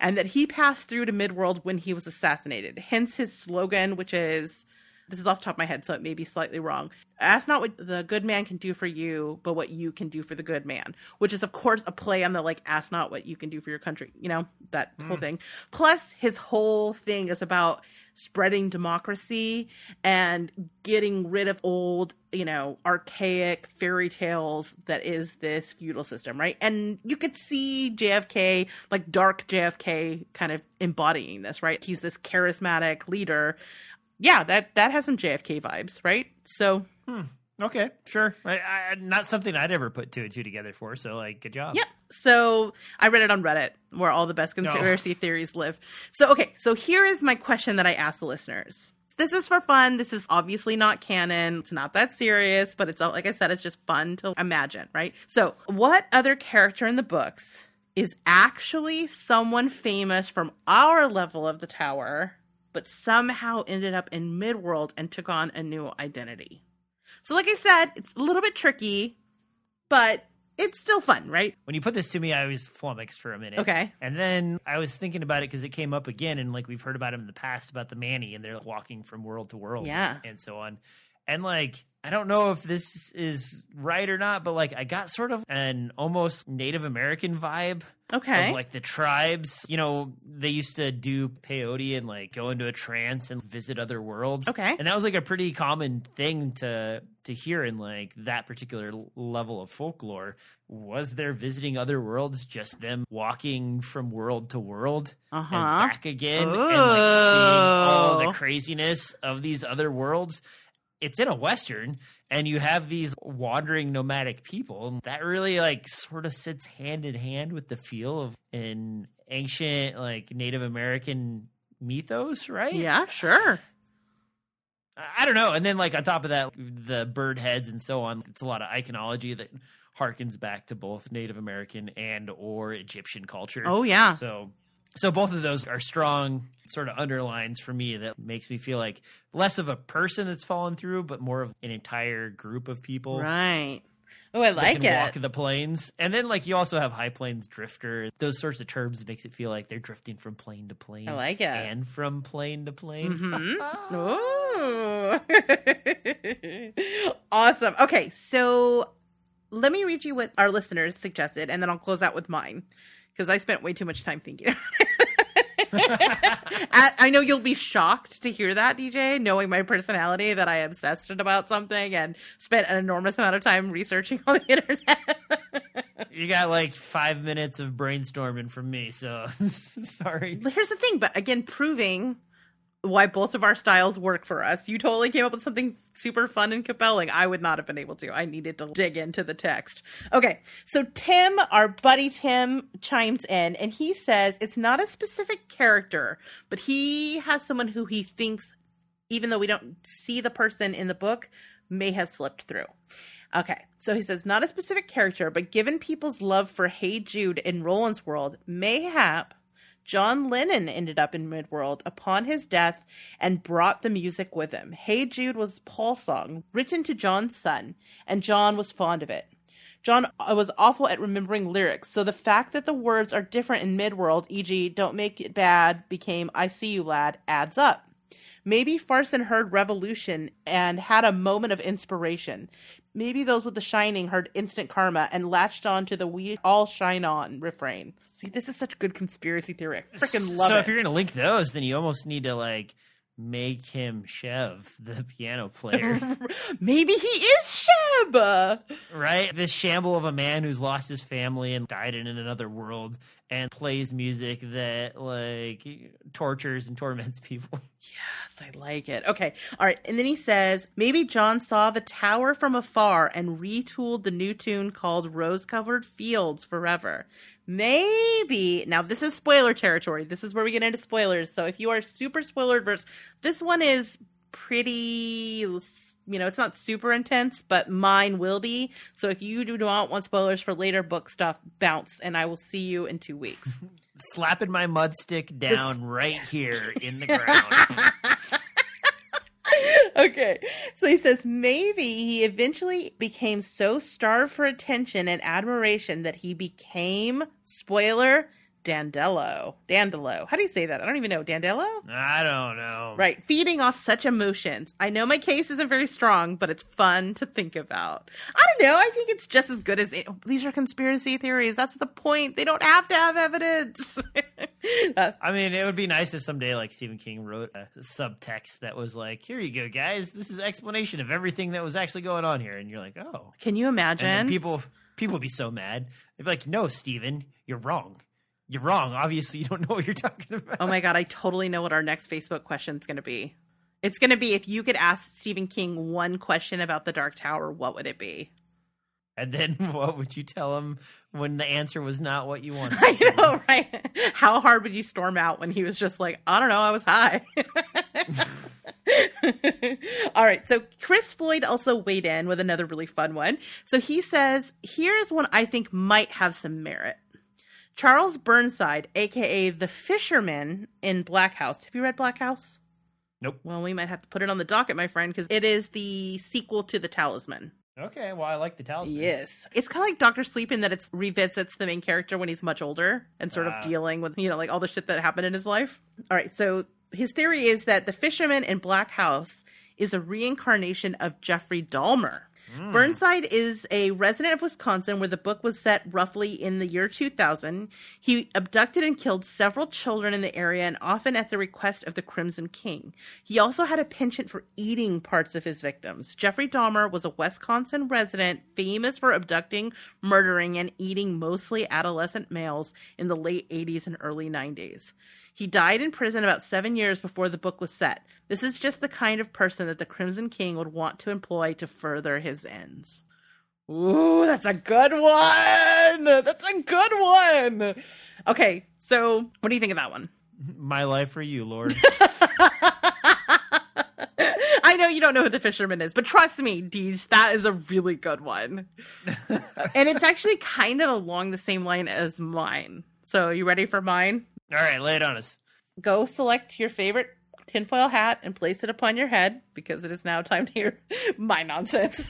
and that he passed through to Midworld when he was assassinated. Hence his slogan, which is this is off the top of my head, so it may be slightly wrong. Ask not what the good man can do for you, but what you can do for the good man, which is, of course, a play on the like, ask not what you can do for your country, you know, that mm. whole thing. Plus, his whole thing is about spreading democracy and getting rid of old, you know, archaic fairy tales that is this feudal system, right? And you could see JFK, like dark JFK, kind of embodying this, right? He's this charismatic leader. Yeah, that that has some JFK vibes, right? So, hmm. Okay, sure. I, I, not something I'd ever put two and two together for. So, like, good job. Yeah. So I read it on Reddit, where all the best conspiracy no. theories live. So, okay. So here is my question that I asked the listeners. This is for fun. This is obviously not canon. It's not that serious, but it's all, like I said, it's just fun to imagine, right? So, what other character in the books is actually someone famous from our level of the tower, but somehow ended up in Midworld and took on a new identity? So, like I said, it's a little bit tricky, but it's still fun, right? When you put this to me, I was flummoxed for a minute. Okay. And then I was thinking about it because it came up again, and like we've heard about him in the past about the Manni, and they're walking from world to world, yeah, and so on. And like, I don't know if this is right or not, but like, I got sort of an almost Native American vibe Okay. Of, like the tribes, you know, they used to do peyote and like go into a trance and visit other worlds. Okay. And that was like a pretty common thing to to hear in like that particular level of folklore. Was there visiting other worlds, just them walking from world to world uh-huh. and back again and like seeing all the oh. craziness of these other worlds? It's in a western and you have these wandering nomadic people that really like sort of sits hand in hand with the feel of an ancient like native american mythos right? Yeah sure. I don't know and then like on top of that the bird heads and so on it's a lot of iconology that harkens back to both native american and or egyptian culture. Oh yeah. So so both of those are strong sort of underlines for me that makes me feel like less of a person that's fallen through, but more of an entire group of people. Right. Oh, I like it. Walk the planes, and then like you also have high plains drifter. Those sorts of terms makes it feel like they're drifting from plane to plane. I like it, and from plane to plane. Mm-hmm. awesome. Okay, so let me read you what our listeners suggested, and then I'll close out with mine because I spent way too much time thinking. I know you'll be shocked to hear that, DJ, knowing my personality that I obsessed about something and spent an enormous amount of time researching on the internet. you got like five minutes of brainstorming from me, so sorry. Here's the thing, but again, proving why both of our styles work for us. You totally came up with something super fun and compelling. I would not have been able to. I needed to dig into the text. Okay, so Tim, our buddy Tim, chimes in and he says it's not a specific character, but he has someone who he thinks, even though we don't see the person in the book, may have slipped through. Okay, so he says not a specific character, but given people's love for Hey Jude in Roland's world, mayhap John Lennon ended up in Midworld upon his death and brought the music with him. Hey Jude was Paul's song, written to John's son, and John was fond of it. John uh, was awful at remembering lyrics, so the fact that the words are different in Midworld, e.g., Don't Make It Bad became I See You Lad, adds up. Maybe Farson heard Revolution and had a moment of inspiration. Maybe those with The Shining heard Instant Karma and latched on to the We All Shine On refrain. See, this is such good conspiracy theory. I freaking love so it. So if you're going to link those, then you almost need to like make him Sheb, the piano player. Maybe he is Sheb. Right? This shamble of a man who's lost his family and died in another world and plays music that like tortures and torments people. Yes, I like it. Okay. All right. And then he says, maybe John saw the tower from afar and retooled the new tune called Rose Covered Fields Forever. Maybe. Now, this is spoiler territory. This is where we get into spoilers. So if you are super spoiler adverse, this one is pretty you know, it's not super intense, but mine will be. So if you do not want spoilers for later book stuff, bounce, and I will see you in two weeks. Slapping my mud stick down this... right here in the ground. okay. So he says maybe he eventually became so starved for attention and admiration that he became, spoiler, Dandelo. Dandelo. How do you say that? I don't even know. Dandelo? I don't know. Right. Feeding off such emotions. I know my case isn't very strong, but it's fun to think about. I don't know. I think it's just as good as it. These are conspiracy theories. That's the point. They don't have to have evidence. Uh, I mean, it would be nice if someday, like Stephen King wrote a subtext that was like, "Here you go, guys. This is explanation of everything that was actually going on here," and you're like, "Oh." can you And imagine? people, people would be so mad. They'd be like, "No, Stephen, you're wrong. You're wrong. Obviously, you don't know what you're talking about." oh my God. I totally know what our next Facebook question is going to be. It's going to be if you could ask Stephen King one question about the Dark Tower, what would it be? And then what would you tell him when the answer was not what you wanted? I know, right? How hard would you storm out when he was just like, I don't know, I was high. All right. So Chris Floyd also weighed in with another really fun one. So he says, here's one I think might have some merit. Charles Burnside, aka the fisherman in Black House. Have you read Black House? Nope. Well, we might have to put it on the docket, my friend, because it is the sequel to The Talisman. Okay, well, I like the talisman. Yes. It's kind of like Doctor Sleep in that it's revisits the main character when he's much older and sort Ah. of dealing with, you know, like all the shit that happened in his life. All right. So his theory is that the fisherman in Black House is a reincarnation of Jeffrey Dahmer. Hmm. Burnside is a resident of Wisconsin where the book was set roughly in the year 2000. He abducted and killed several children in the area and often at the request of the Crimson King. He also had a penchant for eating parts of his victims. Jeffrey Dahmer was a Wisconsin resident famous for abducting, murdering, and eating mostly adolescent males in the late 80s and early 90s. He died in prison about seven years before the book was set. This is just the kind of person that the Crimson King would want to employ to further his ends. Ooh, that's a good one. That's a good one. Okay, so what do you think of that one? My life for you, Lord. I know you don't know who the fisherman is, but trust me, Deej, that is a really good one. and it's actually kind of along the same line as mine. So, you ready for mine? All right, lay it on us. Go select your favorite tinfoil hat and place it upon your head because it is now time to hear my nonsense.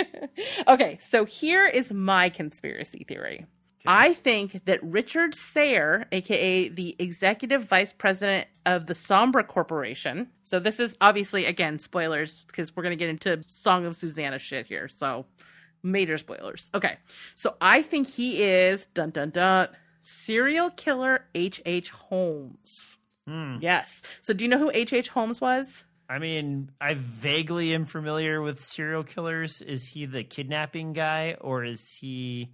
okay, so here is my conspiracy theory. I think that Richard Sayre, aka the executive vice president of the Sombra Corporation, so this is obviously again spoilers because we're going to get into Song of Susanna shit here. So major spoilers. Okay. So I think he is dun dun dun serial killer H.H. H. Holmes. Hmm. Yes. So do you know who H.H. H. Holmes was? I mean, I vaguely am familiar with serial killers. Is he the kidnapping guy, or is he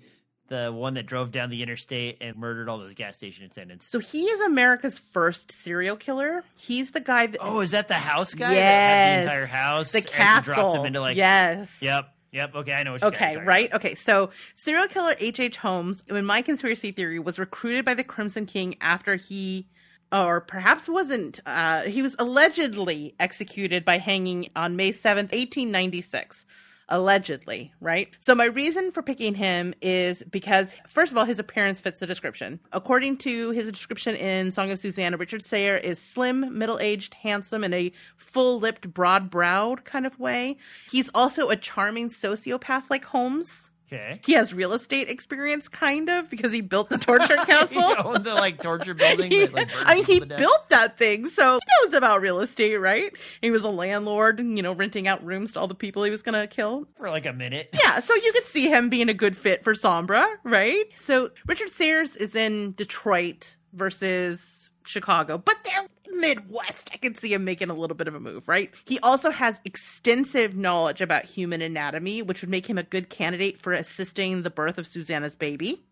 the one that drove down the interstate and murdered all those gas station attendants? So he is America's first serial killer. He's the guy that Oh, is that the house guy? yes, that had the entire house. the and castle. dropped them into like. yes, Yep. Yep. Okay, I know. What you guys Okay, right? about. Okay, so serial killer H.H. H. Holmes, in my conspiracy theory, was recruited by the Crimson King after he, or perhaps wasn't, uh, he was allegedly executed by hanging on May 7th, 1896. Allegedly, right? So, my reason for picking him is because, first of all, his appearance fits the description. According to his description in Song of Susanna, Richard Sayre is slim, middle aged, handsome, in a full lipped, broad browed kind of way. He's also a charming sociopath like Holmes. Okay. He has real estate experience, kind of, because he built the torture he castle. owned the like torture building. He- that, like, I mean, he people to death. built that thing, so he knows about real estate, right? He was a landlord, you know, renting out rooms to all the people he was going to kill. for like a minute. Yeah, so you could see him being a good fit for Sombra, right? So Richard Sayers is in Detroit versus Chicago, but they're Midwest. I can see him making a little bit of a move, right? He also has extensive knowledge about human anatomy, which would make him a good candidate for assisting the birth of Susanna's baby.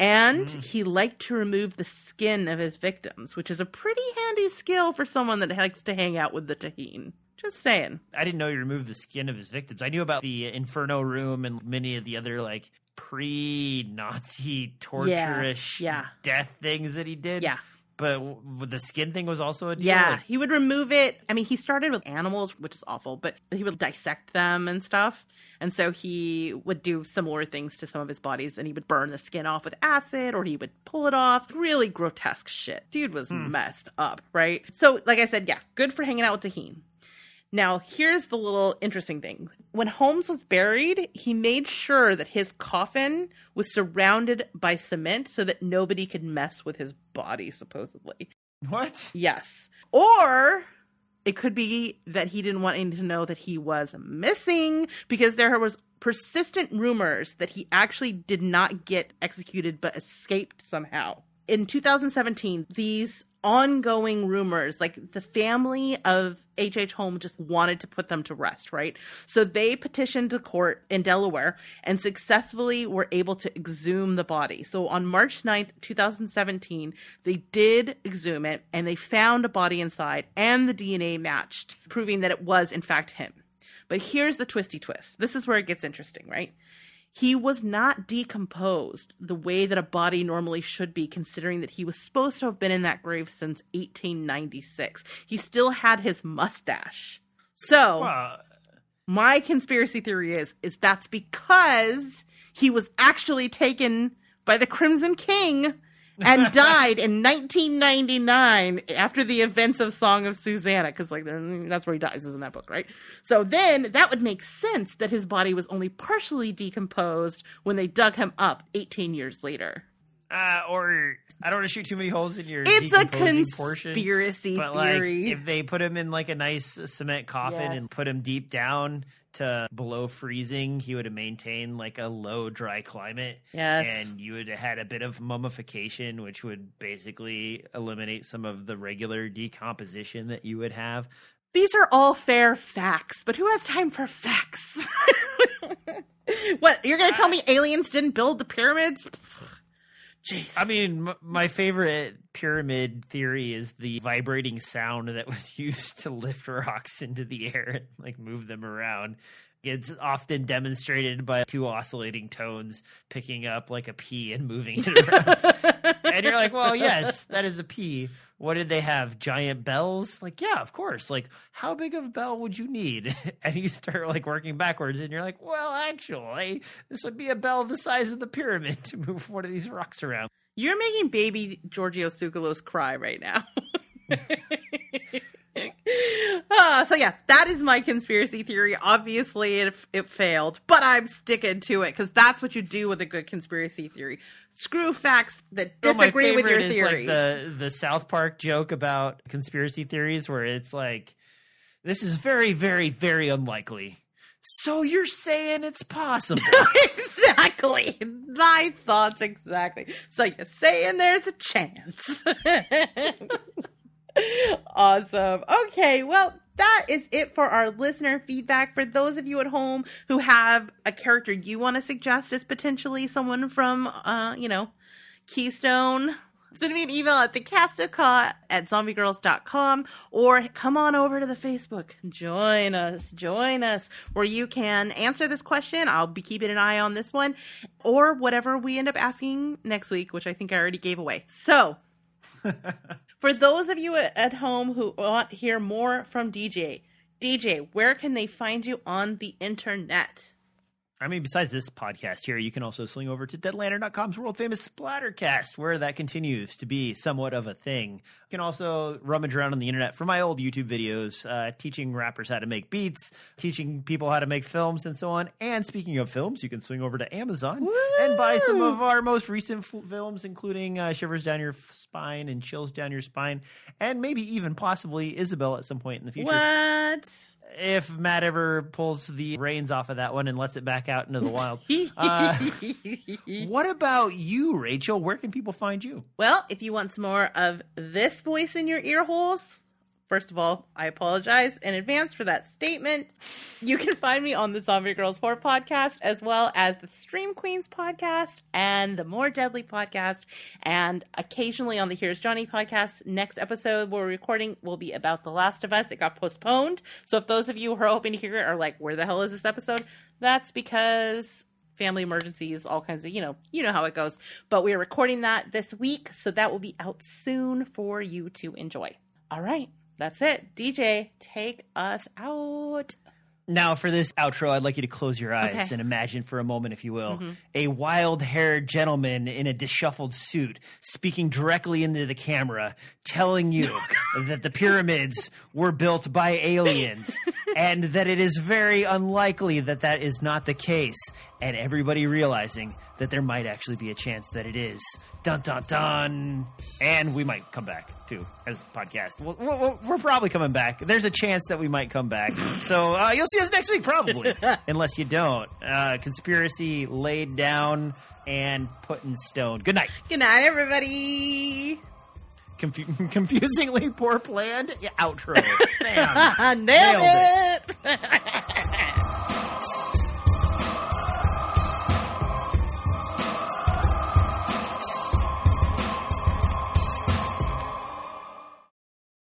And mm. he liked to remove the skin of his victims, which is a pretty handy skill for someone that likes to hang out with the taheen. Just saying. I didn't know he removed the skin of his victims. I knew about the Inferno Room and many of the other like pre-Nazi torturous yeah. death things that he did. Yeah. But the skin thing was also a deal. Yeah, Like, he would remove it. I mean, he started with animals, which is awful, but he would dissect them and stuff. And so he would do similar things to some of his bodies, and he would burn the skin off with acid, or he would pull it off. Really grotesque shit. Dude was hmm. messed up, right? So, like I said, yeah, good for hanging out with taheen. Now, here's the little interesting thing. When Holmes was buried, he made sure that his coffin was surrounded by cement so that nobody could mess with his body, supposedly. What? Yes. Or it could be that he didn't want anyone to know that he was missing because there was persistent rumors that he actually did not get executed but escaped somehow. In 2017, these ongoing rumors, like the family of H.H. Holmes just wanted to put them to rest, right? So they petitioned the court in Delaware and successfully were able to exhume the body. So on March 9th, 2017, they did exhume it and they found a body inside and the DNA matched, proving that it was in fact him. But here's the twisty twist. This is where it gets interesting, right? He was not decomposed the way that a body normally should be, considering that he was supposed to have been in that grave since 1896. He still had his mustache. So, Well, my conspiracy theory is is that's because he was actually taken by the Crimson King and died in 1999 after the events of Song of Susanna because like that's where he dies is in that book right? So then that would make sense that his body was only partially decomposed when they dug him up 18 years later. Uh, or I don't want to shoot too many holes in your it's a decomposing portion. conspiracy But like, theory if they put him in like a nice cement coffin Yes. and put him deep down to below freezing, he would have maintained like a low dry climate. yes And you would have had a bit of mummification, which would basically eliminate some of the regular decomposition that you would have. These are all fair facts, but who has time for facts? what, you're going to tell me aliens didn't build the pyramids? Jeez. I mean, m- my favorite pyramid theory is the vibrating sound that was used to lift rocks into the air and like move them around. It's often demonstrated by two oscillating tones picking up like a P and moving it around. and you're like, well, yes, that is a P. What did they have? Giant bells? Like, yeah, of course. Like, how big of a bell would you need? And you start like working backwards, and you're like, well, actually, this would be a bell the size of the pyramid to move one of these rocks around. You're making baby Giorgio Tsoukalos cry right now. Ah, so yeah, that is my conspiracy theory. Obviously, it it failed, but I'm sticking to it because that's what you do with a good conspiracy theory. Screw facts that disagree with your theory. Like the the South Park joke about conspiracy theories, where it's like, this is very, very, very unlikely. So you're saying it's possible? exactly. My thoughts exactly. So you're saying there's a chance. awesome. Okay, well, that is it for our listener feedback. For those of you at home who have a character you want to suggest as potentially someone from, uh, you know, Keystone, send me an email at thecastofka at zombiegrrlz.com or come on over to the Facebook. Join us. Join us where you can answer this question. I'll be keeping an eye on this one or whatever we end up asking next week, which I think I already gave away. So, for those of you at home who want to hear more from DJ, DJ, where can they find you on the internet? I mean, besides this podcast here, you can also swing over to deadlantern.com's world famous Splattercast, where that continues to be somewhat of a thing. You can also rummage around on the internet for my old YouTube videos, uh, teaching rappers how to make beats, teaching people how to make films, and so on. And speaking of films, you can swing over to Amazon and buy some of our most recent f- films, including uh, Shivers Down Your Spine and Chills Down Your Spine, and maybe even possibly Isabel at some point in the future What? If Matt ever pulls the reins off of that one and lets it back out into the wild. Uh, what about you, Rachel? Where can people find you? well, if you want some more of this voice in your ear holes, first of all, I apologize in advance for that statement. You can find me on the Zombie Grrlz 4 podcast, as well as the Stream Queens podcast and the More Deadly podcast, and occasionally on the Here's Johnny podcast. Next episode we're recording will be about The Last of Us. It got postponed. So if those of you who are hoping to hear it are like, where the hell is this episode? That's because family emergencies, all kinds of, you know, you know how it goes. But we are recording that this week, so that will be out soon for you to enjoy. All right, that's it. DJ, take us out. Now, for this outro, I'd like you to close your eyes Okay. and imagine for a moment, if you will, mm-hmm. a wild haired gentleman in a disheveled suit speaking directly into the camera, telling you that the pyramids were built by aliens and that it is very unlikely that that is not the case. And everybody realizing that there might actually be a chance that it is. Dun dun dun. And we might come back too as a podcast. We'll, we'll, we're probably coming back. There's a chance that we might come back. So uh, you'll see us next week, probably, unless you don't. Uh, conspiracy laid down and put in stone. Good night. Good night, everybody. Confu- confusingly poor planned yeah, outro. Damn. Nailed Nailed it.